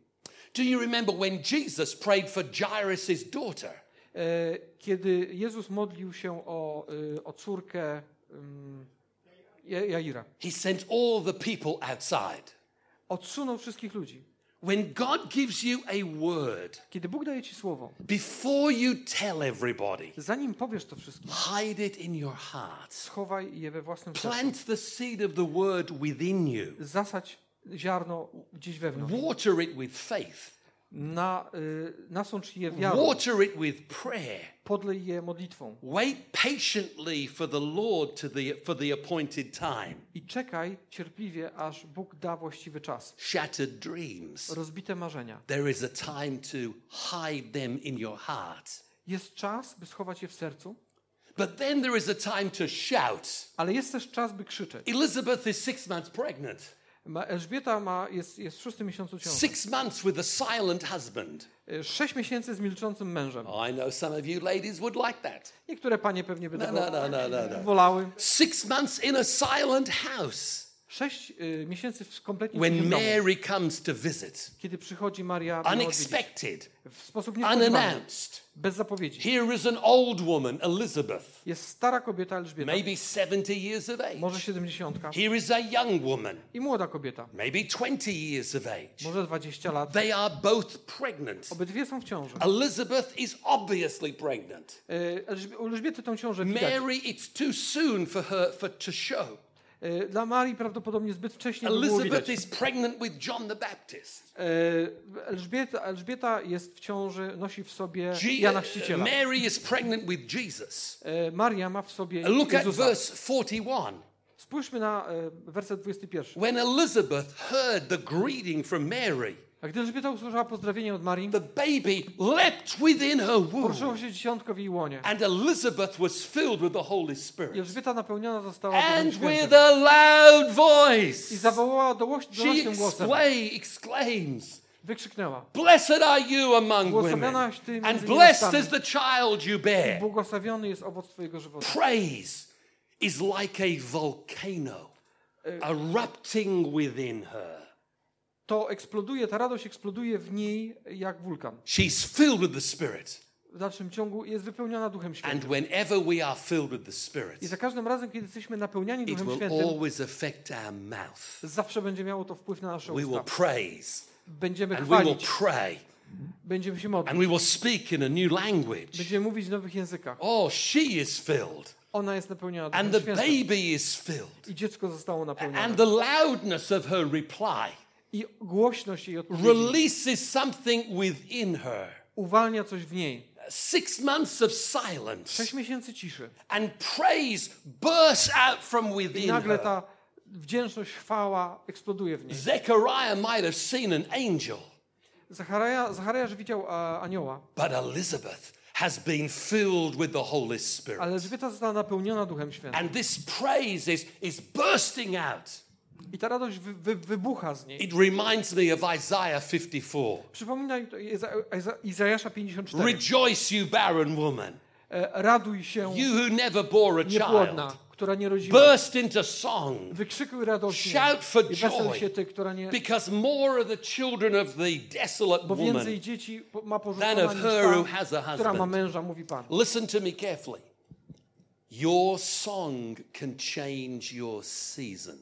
Do you remember when Jesus prayed for Jairus' daughter? E, Kiedy Jezus modlił się o, e, o córkę um, Ja- Jaira, He sent all the people outside. odsunął wszystkich ludzi. When God gives you a word, Kiedy Bóg daje ci słowo, before you tell everybody, zanim powiesz to wszystkim, hide it in your heart. schowaj je we własnym sercu. Plant the seed of the word within you. Zasadź ziarno gdzieś wewnątrz. Water it with faith. Na, y, nasącz je wiarą. Water it with prayer. Podlej je modlitwą. Wait patiently for the Lord to the, for the appointed time. I czekaj cierpliwie, aż Bóg da właściwy czas. Shattered dreams. Rozbite marzenia. There is a time to hide them in your heart. Jest czas, by schować je w sercu, But then there is a time to shout. ale jest też czas, by krzyczeć. Elizabeth is six months pregnant. Ma, Elżbieta ma, jest, jest w szóstym miesiącu ciąży. Six months with a silent husband. Y, Sześć miesięcy z milczącym mężem. I know some of you ladies would like that. Niektóre panie pewnie by No, tego no, no, no, no, no. wolały. Six months in a silent house. Sześć y, miesięcy kompletnie When. Mary comes to visit, Kiedy przychodzi Maria unexpected, w sposób unannounced. bez zapowiedzi. Here is an old woman, Elizabeth, Jest stara kobieta Elżbieta, maybe 70 years of age. może 70, Here is a young woman, i młoda kobieta, maybe 20 years of age. może 20 lat. They are both pregnant. Obydwie są w ciąży. Elizabeth is obviously pregnant. Y, Elżbiety tą ciążę widać. Mary, it's too soon for her for, to show. Y, Dla Marii prawdopodobnie zbyt wcześnie Elizabeth is pregnant with John the Baptist. Y, Elżbieta, Elżbieta jest w ciąży, nosi w sobie Jana Chrzciciela. Mary is pregnant with Jesus. Y, Maria ma w sobie Look at Jezusa. verse 41. Spójrzmy na e, werset 21. When Elizabeth heard the greeting from Mary, A gdy Elżbieta usłyszała pozdrowienie od Marii, the baby leapt within her poruszyło womb, się dziesiątko w jej łonie. and Elizabeth was filled with the Holy I Spirit. Elżbieta napełniona została And with a loud I voice, zawołała dołoś- she donośnym głosem. excla- exclaims, Wykrzyknęła. Blessed are you among women, and blessed is the child you bear. Błogosławiony jest owoc Twojego żywota. Praise is like a volcano erupting within her. To eksploduje, ta radość eksploduje w niej jak wulkan. She's filled with the Spirit. W dalszym ciągu jest wypełniona Duchem And Świętym. whenever we are filled with the I Spirit, za każdym razem, kiedy jesteśmy napełniani it Duchem will Świętym, always affect our mouth. zawsze będzie miało to wpływ na nasze We will usta. praise Będziemy and we will chwalić, pray będziemy się modlić, and we will speak in a new language. będziemy mówić w nowych językach. Oh, she is filled Ona jest napełniona and Duchem the Świętym. baby is filled. I dziecko zostało napełnione. And the loudness of her reply I głośność jej odpowiedzi releases something within her. uwalnia coś w niej. Six months of silence Sześć miesięcy ciszy. and praise bursts out from I within nagle her. ta wdzięczność, chwała eksploduje w niej. Zechariah might have seen an angel, Zachariasz widział a, anioła, but Elizabeth has been filled with the Holy Spirit. ale Elżbieta została napełniona Duchem Świętym. And this praise is, is bursting out. I ta radość wy, wy, wybucha z niej. It reminds me of Isaiah 54. Przypomina Izajasza 54. Rejoice, you barren woman, E, Raduj się, you who never bore a niepłodna, child. która nie rodziła. Burst into song, Wykrzykuj radośnie Shout for joy. się ty, która nie... because more are the children of the desolate Bo woman. więcej dzieci ma than porzucona of niż her who has a która ma husband. męża, mówi Pan. Listen to me carefully. Your song can change your season.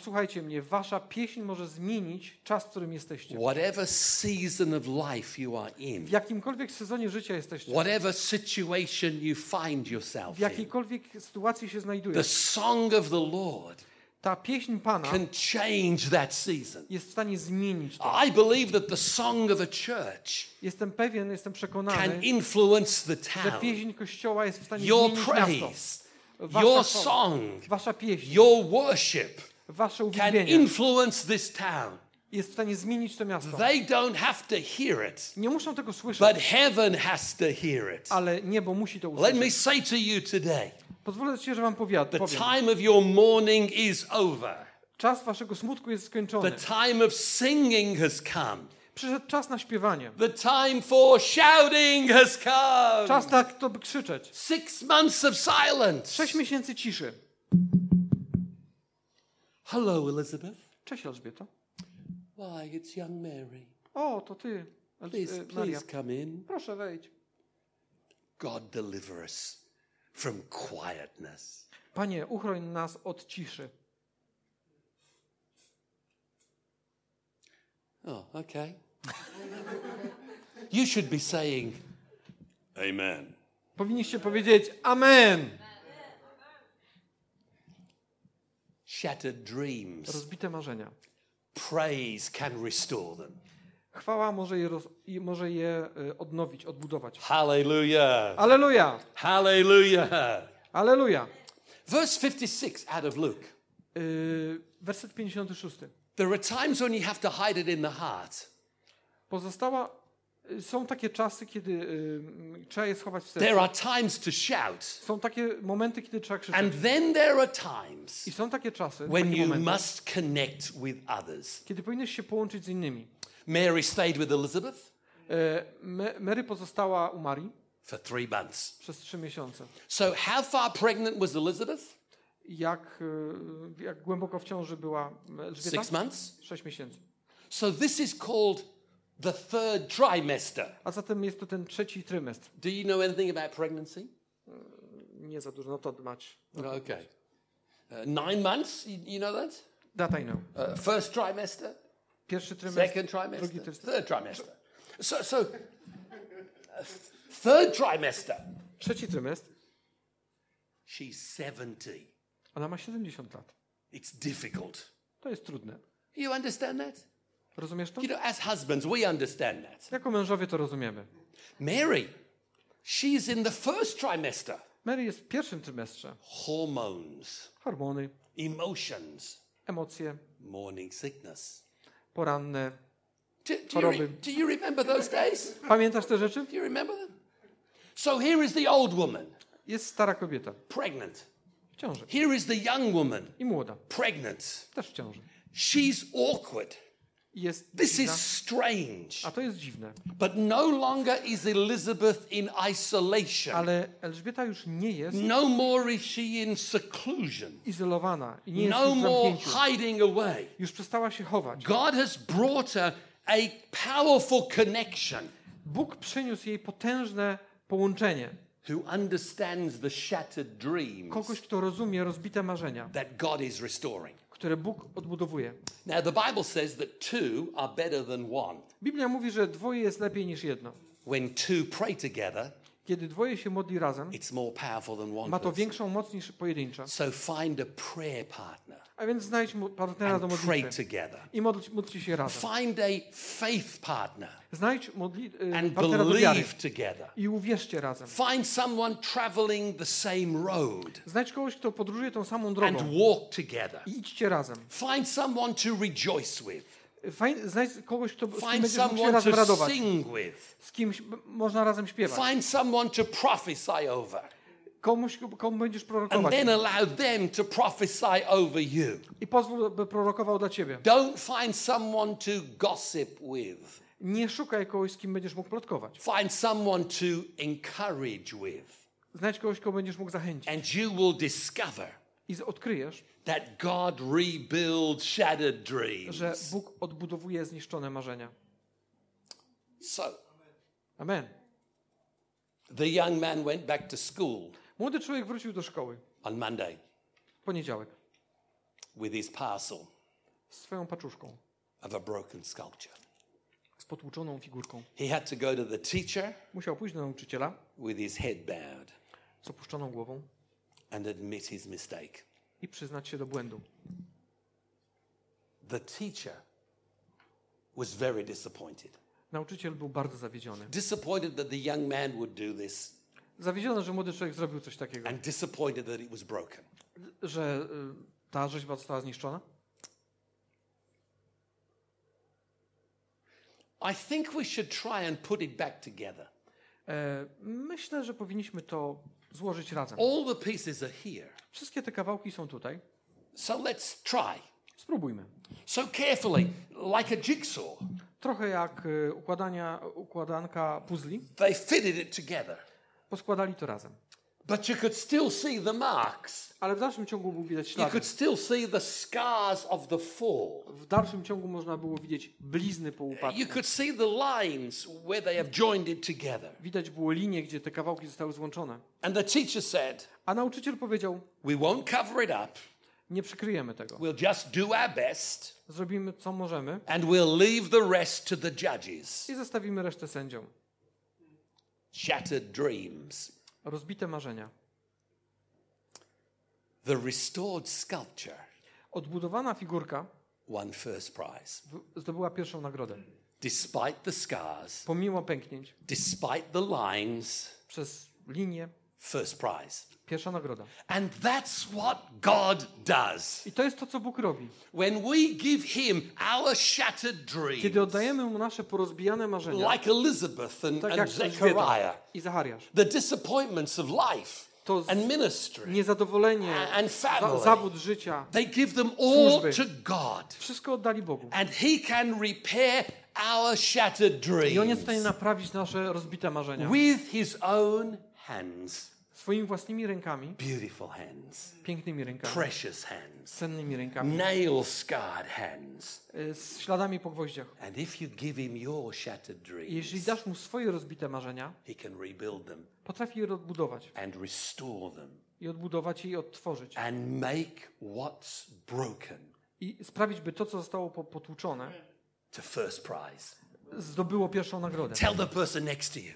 Posłuchajcie mnie, wasza pieśń może zmienić czas, w którym jesteście. Whatever season of life you are in, W jakimkolwiek sezonie życia jesteście, whatever situation you find w yourself in, jakiejkolwiek sytuacji się the znajdujesz, song of the Lord ta pieśń Pana can change that season. jest w stanie zmienić to. I believe that the song of a church Jestem pewien, jestem can przekonany, influence the że town. pieśń Kościoła jest w stanie Your zmienić miasto. praise, Wasza your song, wasza pieśń, your worship wasze can uwielbienie influence this town. jest w stanie zmienić to miasto. They don't have to hear it, Nie muszą tego słyszeć, but heaven has to hear it. ale niebo musi to Let me usłyszeć. say to you today Pozwolę ci, że wam powiad- the powiem. time of your mourning is over, Czas waszego smutku jest the skończony. time of singing has come, Przyszedł czas na śpiewanie. the time for shouting has come. Czas na to, by krzyczeć. Six months of silence. Sześć miesięcy ciszy. Hello, Elizabeth. Cześć Elżbieto. Why, it's young Mary. O, to ty, El- Please, e, Maria. please come in. Proszę wejdź. God deliver us from quietness. Panie, uchroń nas od ciszy. Oh, okay. you should be saying, Amen. Powinniście powiedzieć Amen. Shattered dreams, Rozbite marzenia. praise can restore them. Chwała może je, roz, może je e, odnowić, odbudować. Hallelujah. Aleluja! Hallelujah. Aleluja! Verse 56 out of Luke. Yy, werset 56. There are times when you have to hide it in the heart. Pozostała, y, są takie czasy, kiedy y, trzeba je schować w There sercu. are times to shout. Są takie momenty, kiedy trzeba krzyczeć. And then there are times I są takie czasy, when takie you momenty, must connect with others. kiedy powinieneś się połączyć z innymi. Mary stayed with Elizabeth E, Mary pozostała u Marii for three months. przez trzy miesiące. So, how far pregnant was Elizabeth? Jak, y, jak głęboko w ciąży była Elżbieta? Six months. Sześć miesięcy. So, this is called the third trimester. A zatem jest to ten trzeci trymestr. Do you know anything about pregnancy? Nie za dużo, no to mać. Okay. Uh, nine months, you, you know that? That I know. Uh, first trimester, Pierwszy trymestr, second trimester, drugi trymestr. third trimester. So, so third trimester, Trzeci trymestr, she's 70. ona ma 70 lat. It's difficult. To jest trudne. You understand that? Rozumiesz to? You know, as husbands, we understand that. Jako mężowie to rozumiemy. Mary, she's in the first trimester. Mary jest w pierwszym trymestrze. hormones, Hormony, emotions, emocje, morning sickness. poranne. Do, do, you, Choroby. do you remember those days? Pamiętasz te rzeczy? Do you remember them? So here is the old woman, Jest stara kobieta pregnant. w ciąży Here is the young woman, i młoda pregnant. też w ciąży. She's awkward. Jest This dziwna, is strange. a to jest dziwne. But no longer is Elizabeth in isolation. Ale Elżbieta już nie jest No more is she in seclusion. izolowana i nie jest No w more hiding away. Już przestała się chować. God has brought her a powerful connection Bóg przyniósł jej potężne połączenie. who understands the shattered dreams Kogoś, kto rozumie rozbite marzenia, that God is restoring. Które Bóg odbudowuje. Now, the Bible says that two are better than one. Biblia mówi, że dwoje jest lepiej niż jedno. When two pray together, Kiedy dwoje się modli razem, it's more powerful than one ma to większą moc niż pojedyncza. So find a prayer partner A więc znajdź partnera do and pray modlitwy together. i módl, módlcie się razem. Find a faith partner Znajdź modli, y, and partnera do wiary believe together. i uwierzcie razem. Find someone traveling the same road Znajdź kogoś, kto podróżuje tą samą and drogą walk together. i idźcie razem. Find someone to rejoice with. Fajn, znajdź kogoś, kto, z kim Find będziesz mógł się someone razem to radować. sing with. Z kimś można razem śpiewać. Find someone to prophesy over. Komuś, komu będziesz And prorokować. then allow them to prophesy over you. I pozwól, by prorokował dla ciebie. Don't find someone to gossip with. Nie szukaj kogoś, z kim będziesz mógł plotkować. Find someone to encourage with. Znajdź kogoś, kogo będziesz mógł zachęcić. And you will discover I odkryjesz, that God rebuilds shattered dreams. że Bóg odbudowuje zniszczone marzenia. So, Amen. the young man went back to school Młody człowiek wrócił do szkoły on Monday poniedziałek with his parcel z swoją paczuszką, of a broken sculpture. z potłuczoną figurką. He had to go to the teacher Musiał pójść do nauczyciela with his head bowed z opuszczoną głową and admit his mistake. i przyznać się do błędu. The teacher was very disappointed. Nauczyciel był bardzo zawiedziony. Disappointed that the young man would do this Zawiedziony, że młody człowiek zrobił coś takiego, and disappointed that it was broken. że y, ta rzeźba została zniszczona. I think we should try and put it back together. E, myślę, że powinniśmy to złożyć razem. All the pieces are here. Wszystkie te kawałki są tutaj. So let's try. Spróbujmy. So carefully, like a jigsaw, Trochę jak y, układania, układanka puzli. they fitted it together. Poskładali to razem. But you could still see the marks. Ale w dalszym ciągu było widać You ślady. could still see the scars of the fall. W dalszym ciągu można było widzieć blizny po upadku. You could see the lines where they have joined it together. Widać było linie, gdzie te kawałki zostały złączone. And the teacher said, A nauczyciel powiedział, We won't cover it up. nie przykryjemy tego. We'll just do our best Zrobimy co możemy and we'll leave the rest to the judges. i zostawimy resztę sędziom. Shattered dreams. Rozbite marzenia. The restored sculpture Odbudowana figurka won first prize. zdobyła pierwszą nagrodę. Despite the scars, Pomimo pęknięć, despite the lines, przez linię, first prize. Pierwsza nagroda. And that's what God does. I to jest to, co Bóg robi. When we give Him our shattered dreams, Kiedy oddajemy Mu nasze porozbijane marzenia, like Elizabeth and, tak and Zechariah, i Zachariasz, the disappointments of life To z- and ministry, niezadowolenie, and za, family. zawód życia, they give them all Służby. to God. wszystko oddali Bogu. And He can repair our shattered I On jest w stanie dreams naprawić nasze rozbite marzenia. with His own hands. Swoimi własnymi rękami, Beautiful hands, pięknymi rękami, precious hands, cennymi rękami, nail scarred hands. y, z śladami po gwoździach. And if you give Him your shattered I jeśli dreams, dasz Mu swoje rozbite marzenia, He can rebuild them potrafi je odbudować. and restore them I odbudować je i odtworzyć. and make what's broken I sprawić, by to, co zostało po- potłuczone, to first prize. zdobyło pierwszą nagrodę. Tell the person next to you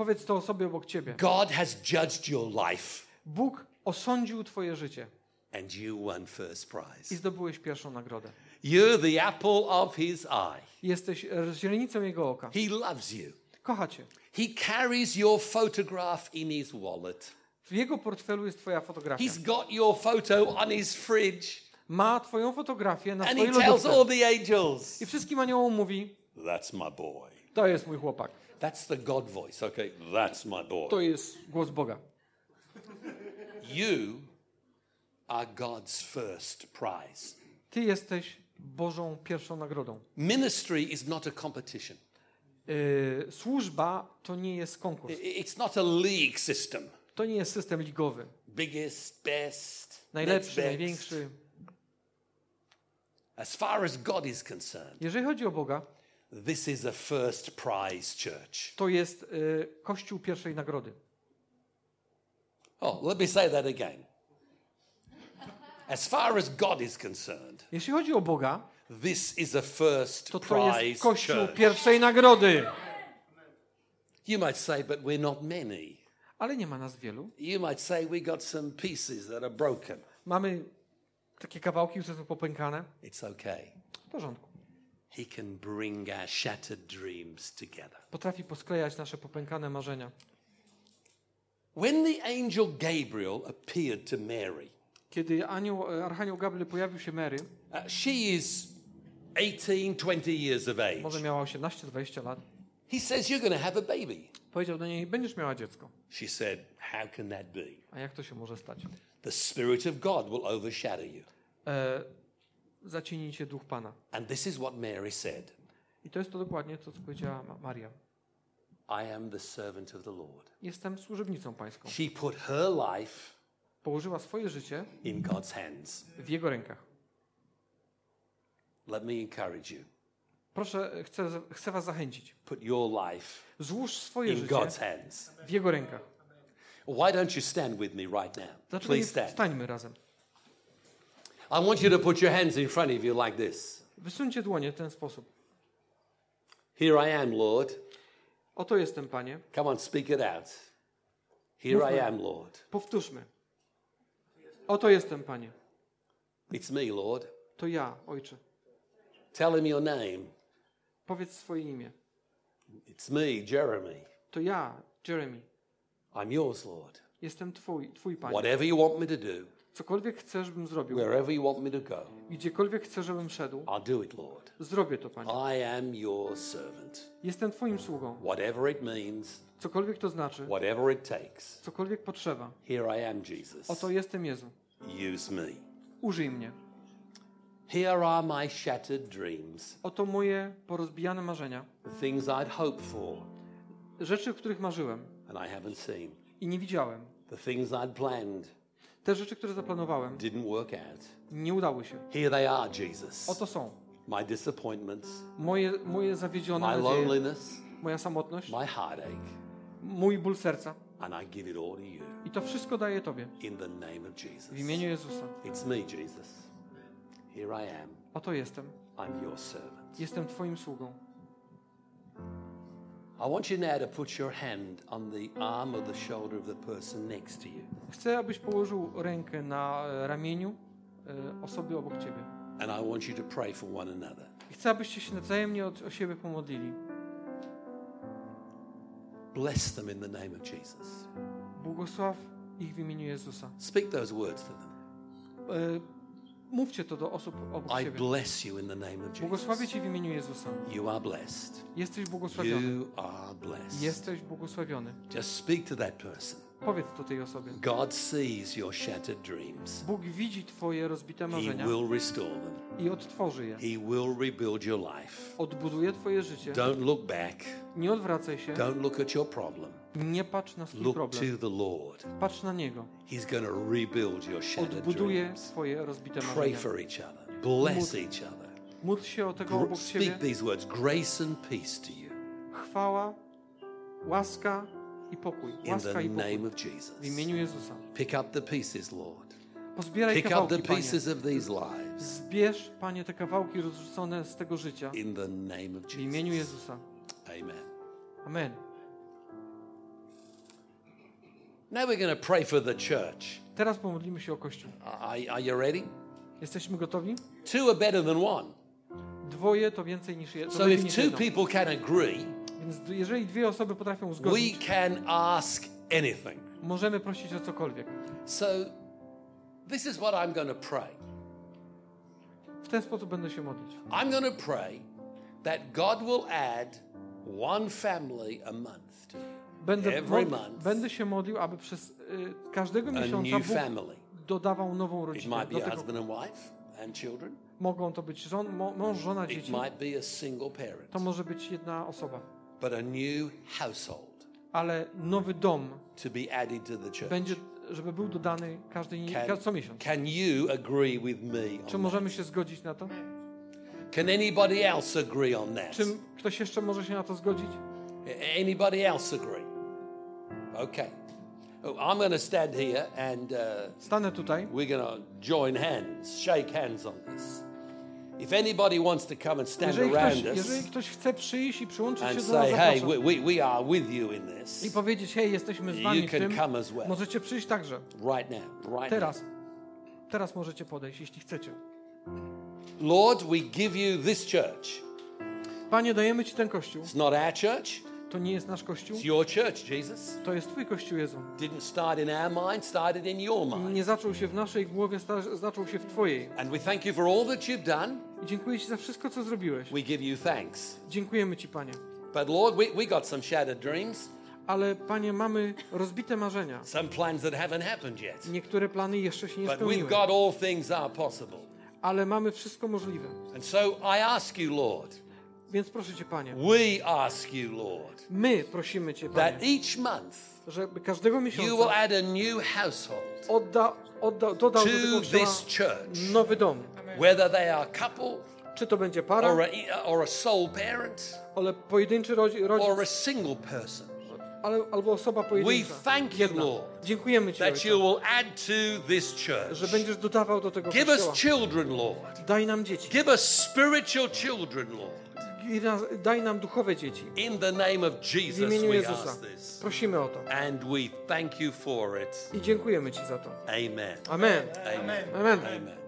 Powiedz to osobie obok ciebie. God has judged your life Bóg osądził twoje życie and you won first i prize. zdobyłeś pierwszą nagrodę. You're the apple of His eye. Jesteś źrenicą Jego oka. He loves you. Kocha cię. He carries your photograph in His wallet. W jego portfelu jest twoja fotografia. He's got your photo on his fridge. Ma twoją fotografię na And swojej he tells all lodówce. the angels, I wszystkim aniołom mówi, That's my boy. to jest mój chłopak. That's the God voice. Okay, that's my To boy. jest głos Boga. You are God's first prize. Ty jesteś Bożą pierwszą nagrodą. Ministry is not a competition, Yy, służba to nie jest konkurs. It's not a league system. To nie jest system ligowy. Biggest, best, Najlepszy, best. największy. As far as God is concerned, Jeżeli chodzi o Boga, this is a first prize church. to jest yy, Kościół pierwszej nagrody. Oh, let me say that again. As far as God is concerned, Jeśli chodzi o Boga, this is a first to to jest prize Kościół church. pierwszej nagrody. You might say, but we're not many. Ale nie ma nas wielu. You might say we got some pieces that are broken. Mamy takie kawałki, które są popękane. It's okay. W porządku. He can bring our shattered dreams together. Potrafi posklejać nasze popękane marzenia. When the angel Gabriel appeared to Mary, Kiedy anioł, e, Archanioł Gabriel pojawił się Mary, uh, she is 18, 20 years of może age. miała 18-20 lat, He says, You're going to have a baby. powiedział do niej, będziesz miała dziecko. She said, How can that be? A jak to się może stać? The Spirit of God will overshadow you. E, zacieni cię duch Pana. And this is what Mary said I to jest to dokładnie to, co powiedziała Ma- Maria. I am the servant of the Lord. Jestem służebnicą pańską. She put her life Położyła swoje życie in God's hands. w jego rękach. Let me encourage you. Proszę, chcę, chcę was zachęcić. Put your life Złóż swoje in życie God's hands. w jego rękach. Why don't you stand with me right now? Dlaczego Please stand. wstańmy razem? I want you to put your hands in front of you like this. Wysuńcie dłonie w ten sposób. Here I am, Lord. Oto jestem, Panie. Come on, speak it out. Here I Mówmy. am, Lord. Powtórzmy. Oto jestem, Panie. It's me, Lord. To ja, Ojcze. Tell him your name. Powiedz swoje imię. It's me, Jeremy. To ja, Jeremy. I'm yours, Lord. Jestem Twój, Twój Panie. Whatever you want me to do, Cokolwiek chcesz, żebym zrobił, wherever you want me to go, gdziekolwiek chcesz, żebym szedł, I'll do it, Lord. zrobię to, Panie. I am your servant. Jestem Twoim sługą. Whatever it means, Cokolwiek to znaczy, whatever it takes, cokolwiek potrzeba. here I am, Jesus. Oto jestem Jezu. Use me. Użyj mnie. Here are my shattered dreams, Oto moje porozbijane marzenia. the things I'd hoped for Rzeczy, o których marzyłem and I haven't seen, i nie widziałem. the things I'd planned Te rzeczy, które zaplanowałem, didn't work out. nie udały się. Here they are, Jesus. Oto są. My disappointments, Moje, moje zawiedzione my nadzieje, loneliness, moja samotność, my heartache, mój ból serca. and I give it all to you I to wszystko daję Tobie. in the name of Jesus. W imieniu Jezusa. It's me, Jesus. Here I am. Oto jestem. I'm your servant. Jestem Twoim sługą. I want you now to put your hand on the arm or the shoulder of the person next to you. Chcę, abyś położył rękę na ramieniu osoby obok Ciebie. And I want you to pray for one another. I chcę, abyście się wzajemnie od, o siebie pomodlili. Bless them in the name of Jesus. Błogosław ich w imieniu Jezusa. Speak those words to them. Mówcie to do osób obok I siebie. bless you in the name of Błogosławię Jesus. Cię w imieniu Jezusa. You are blessed. Jesteś błogosławiony. You are blessed. Jesteś błogosławiony. Just speak to that person. Powiedz to tej osobie. God sees your shattered dreams. Bóg widzi Twoje rozbite He marzenia will restore them. i odtworzy je. He will rebuild your life. Odbuduje Twoje życie. Don't look back. Nie odwracaj się. Don't look at your problem. Nie patrz na swój Look problem. to the Lord. Patrz na Niego. He's going to rebuild your shattered Odbuduje dreams. Twoje rozbite Pray marzenia. for each other. Bless each other. Módl się o tego Gr- obok Ciebie. Speak these words grace and peace to you Chwała, łaska i pokój. in Łaska the i pokój. name of W Jesus. imieniu Jezusa. Pick up the pieces, Lord. Pozbieraj Pick up kawałki, the Panie. pieces of these lives Zbierz, Panie, te kawałki rozrzucone z tego życia. in the name of W imieniu Jesus. Jezusa. Amen. Amen. Now we're going to pray for the church. Teraz pomodlimy się o Kościół. Are, are you ready? Jesteśmy gotowi? Two are better than one. Dwoje to więcej niż jedno. So if two people can agree, Więc jeżeli dwie osoby potrafią we uzgodnić, can ask anything. Możemy prosić o cokolwiek. So, this is what I'm going to pray. W ten sposób będę się modlić. I'm going to pray that God will add one family a month to you, Będę, Every month. będę się modlił, aby przez y, każdego miesiąca Bóg family. dodawał nową It rodzinę. might be a husband and wife and children. mogą to być żon, mąż, żona, It dzieci. might be a single parent. To może być jedna osoba. But a new household Ale nowy dom to be added to the church. będzie, żeby był dodany każdy, Can, co miesiąc. can you agree with me Czy możemy się zgodzić na to? Can anybody else agree on that? Czy ktoś jeszcze może się na to zgodzić? Anybody else agree? Okay. Oh, I'm going to stand here and uh, Stanę tutaj. we're going to join hands, shake hands on this. If anybody wants to come and stand Jeżeli ktoś, around jeżeli us ktoś chce przyjść i przyłączyć się do nas, say, hey, zapraszam. we, we, we are with you in I this, powiedzieć, hej, jesteśmy z You wami w can tym, come as well. możecie przyjść także. right now, right Teraz. Teraz możecie podejść, jeśli chcecie. now. Lord, we give you this church. Panie, dajemy Ci ten kościół. It's not our church, To nie jest nasz kościół, it's your church, Jesus. to jest Twój kościół, Jezu. Didn't start in our mind, started in your mind. Nie zaczął się w naszej głowie, zaczął się w Twojej. And we thank you for all that you've done. I dziękuję Ci za wszystko, co zrobiłeś. We give you thanks. Dziękujemy Ci, Panie. But Lord, we, we got some shattered dreams, Ale, Panie, mamy rozbite marzenia. some plans that haven't happened yet. Niektóre plany jeszcze się nie But spełniły. God, all things are possible. Ale mamy wszystko możliwe. And so I ask you, Lord, Więc proszę Cię, Panie. we ask you, Lord, My prosimy Cię, that Panie, each month żeby każdego you will miesiąca add a new household odda, odda, dodał do tego nowy dom. Whether they are a couple Czy to będzie para, or a, or a sole parent ale pojedynczy rodzi- or a rodzic, single person. ale, albo osoba pojedyncza. We thank you. Lord, Dziękujemy Ci, That Ojcze, you will add to this church. że będziesz dodawał do tego Give us kościoła. children, Lord. Daj nam dzieci. Give us spiritual children, Lord. Daj nam duchowe dzieci. In the name of W Jesus, imieniu we Jezusa. ask this. Prosimy o to. And we thank you for it. I dziękujemy Ci za to. Amen. Amen. Amen. Amen. Amen.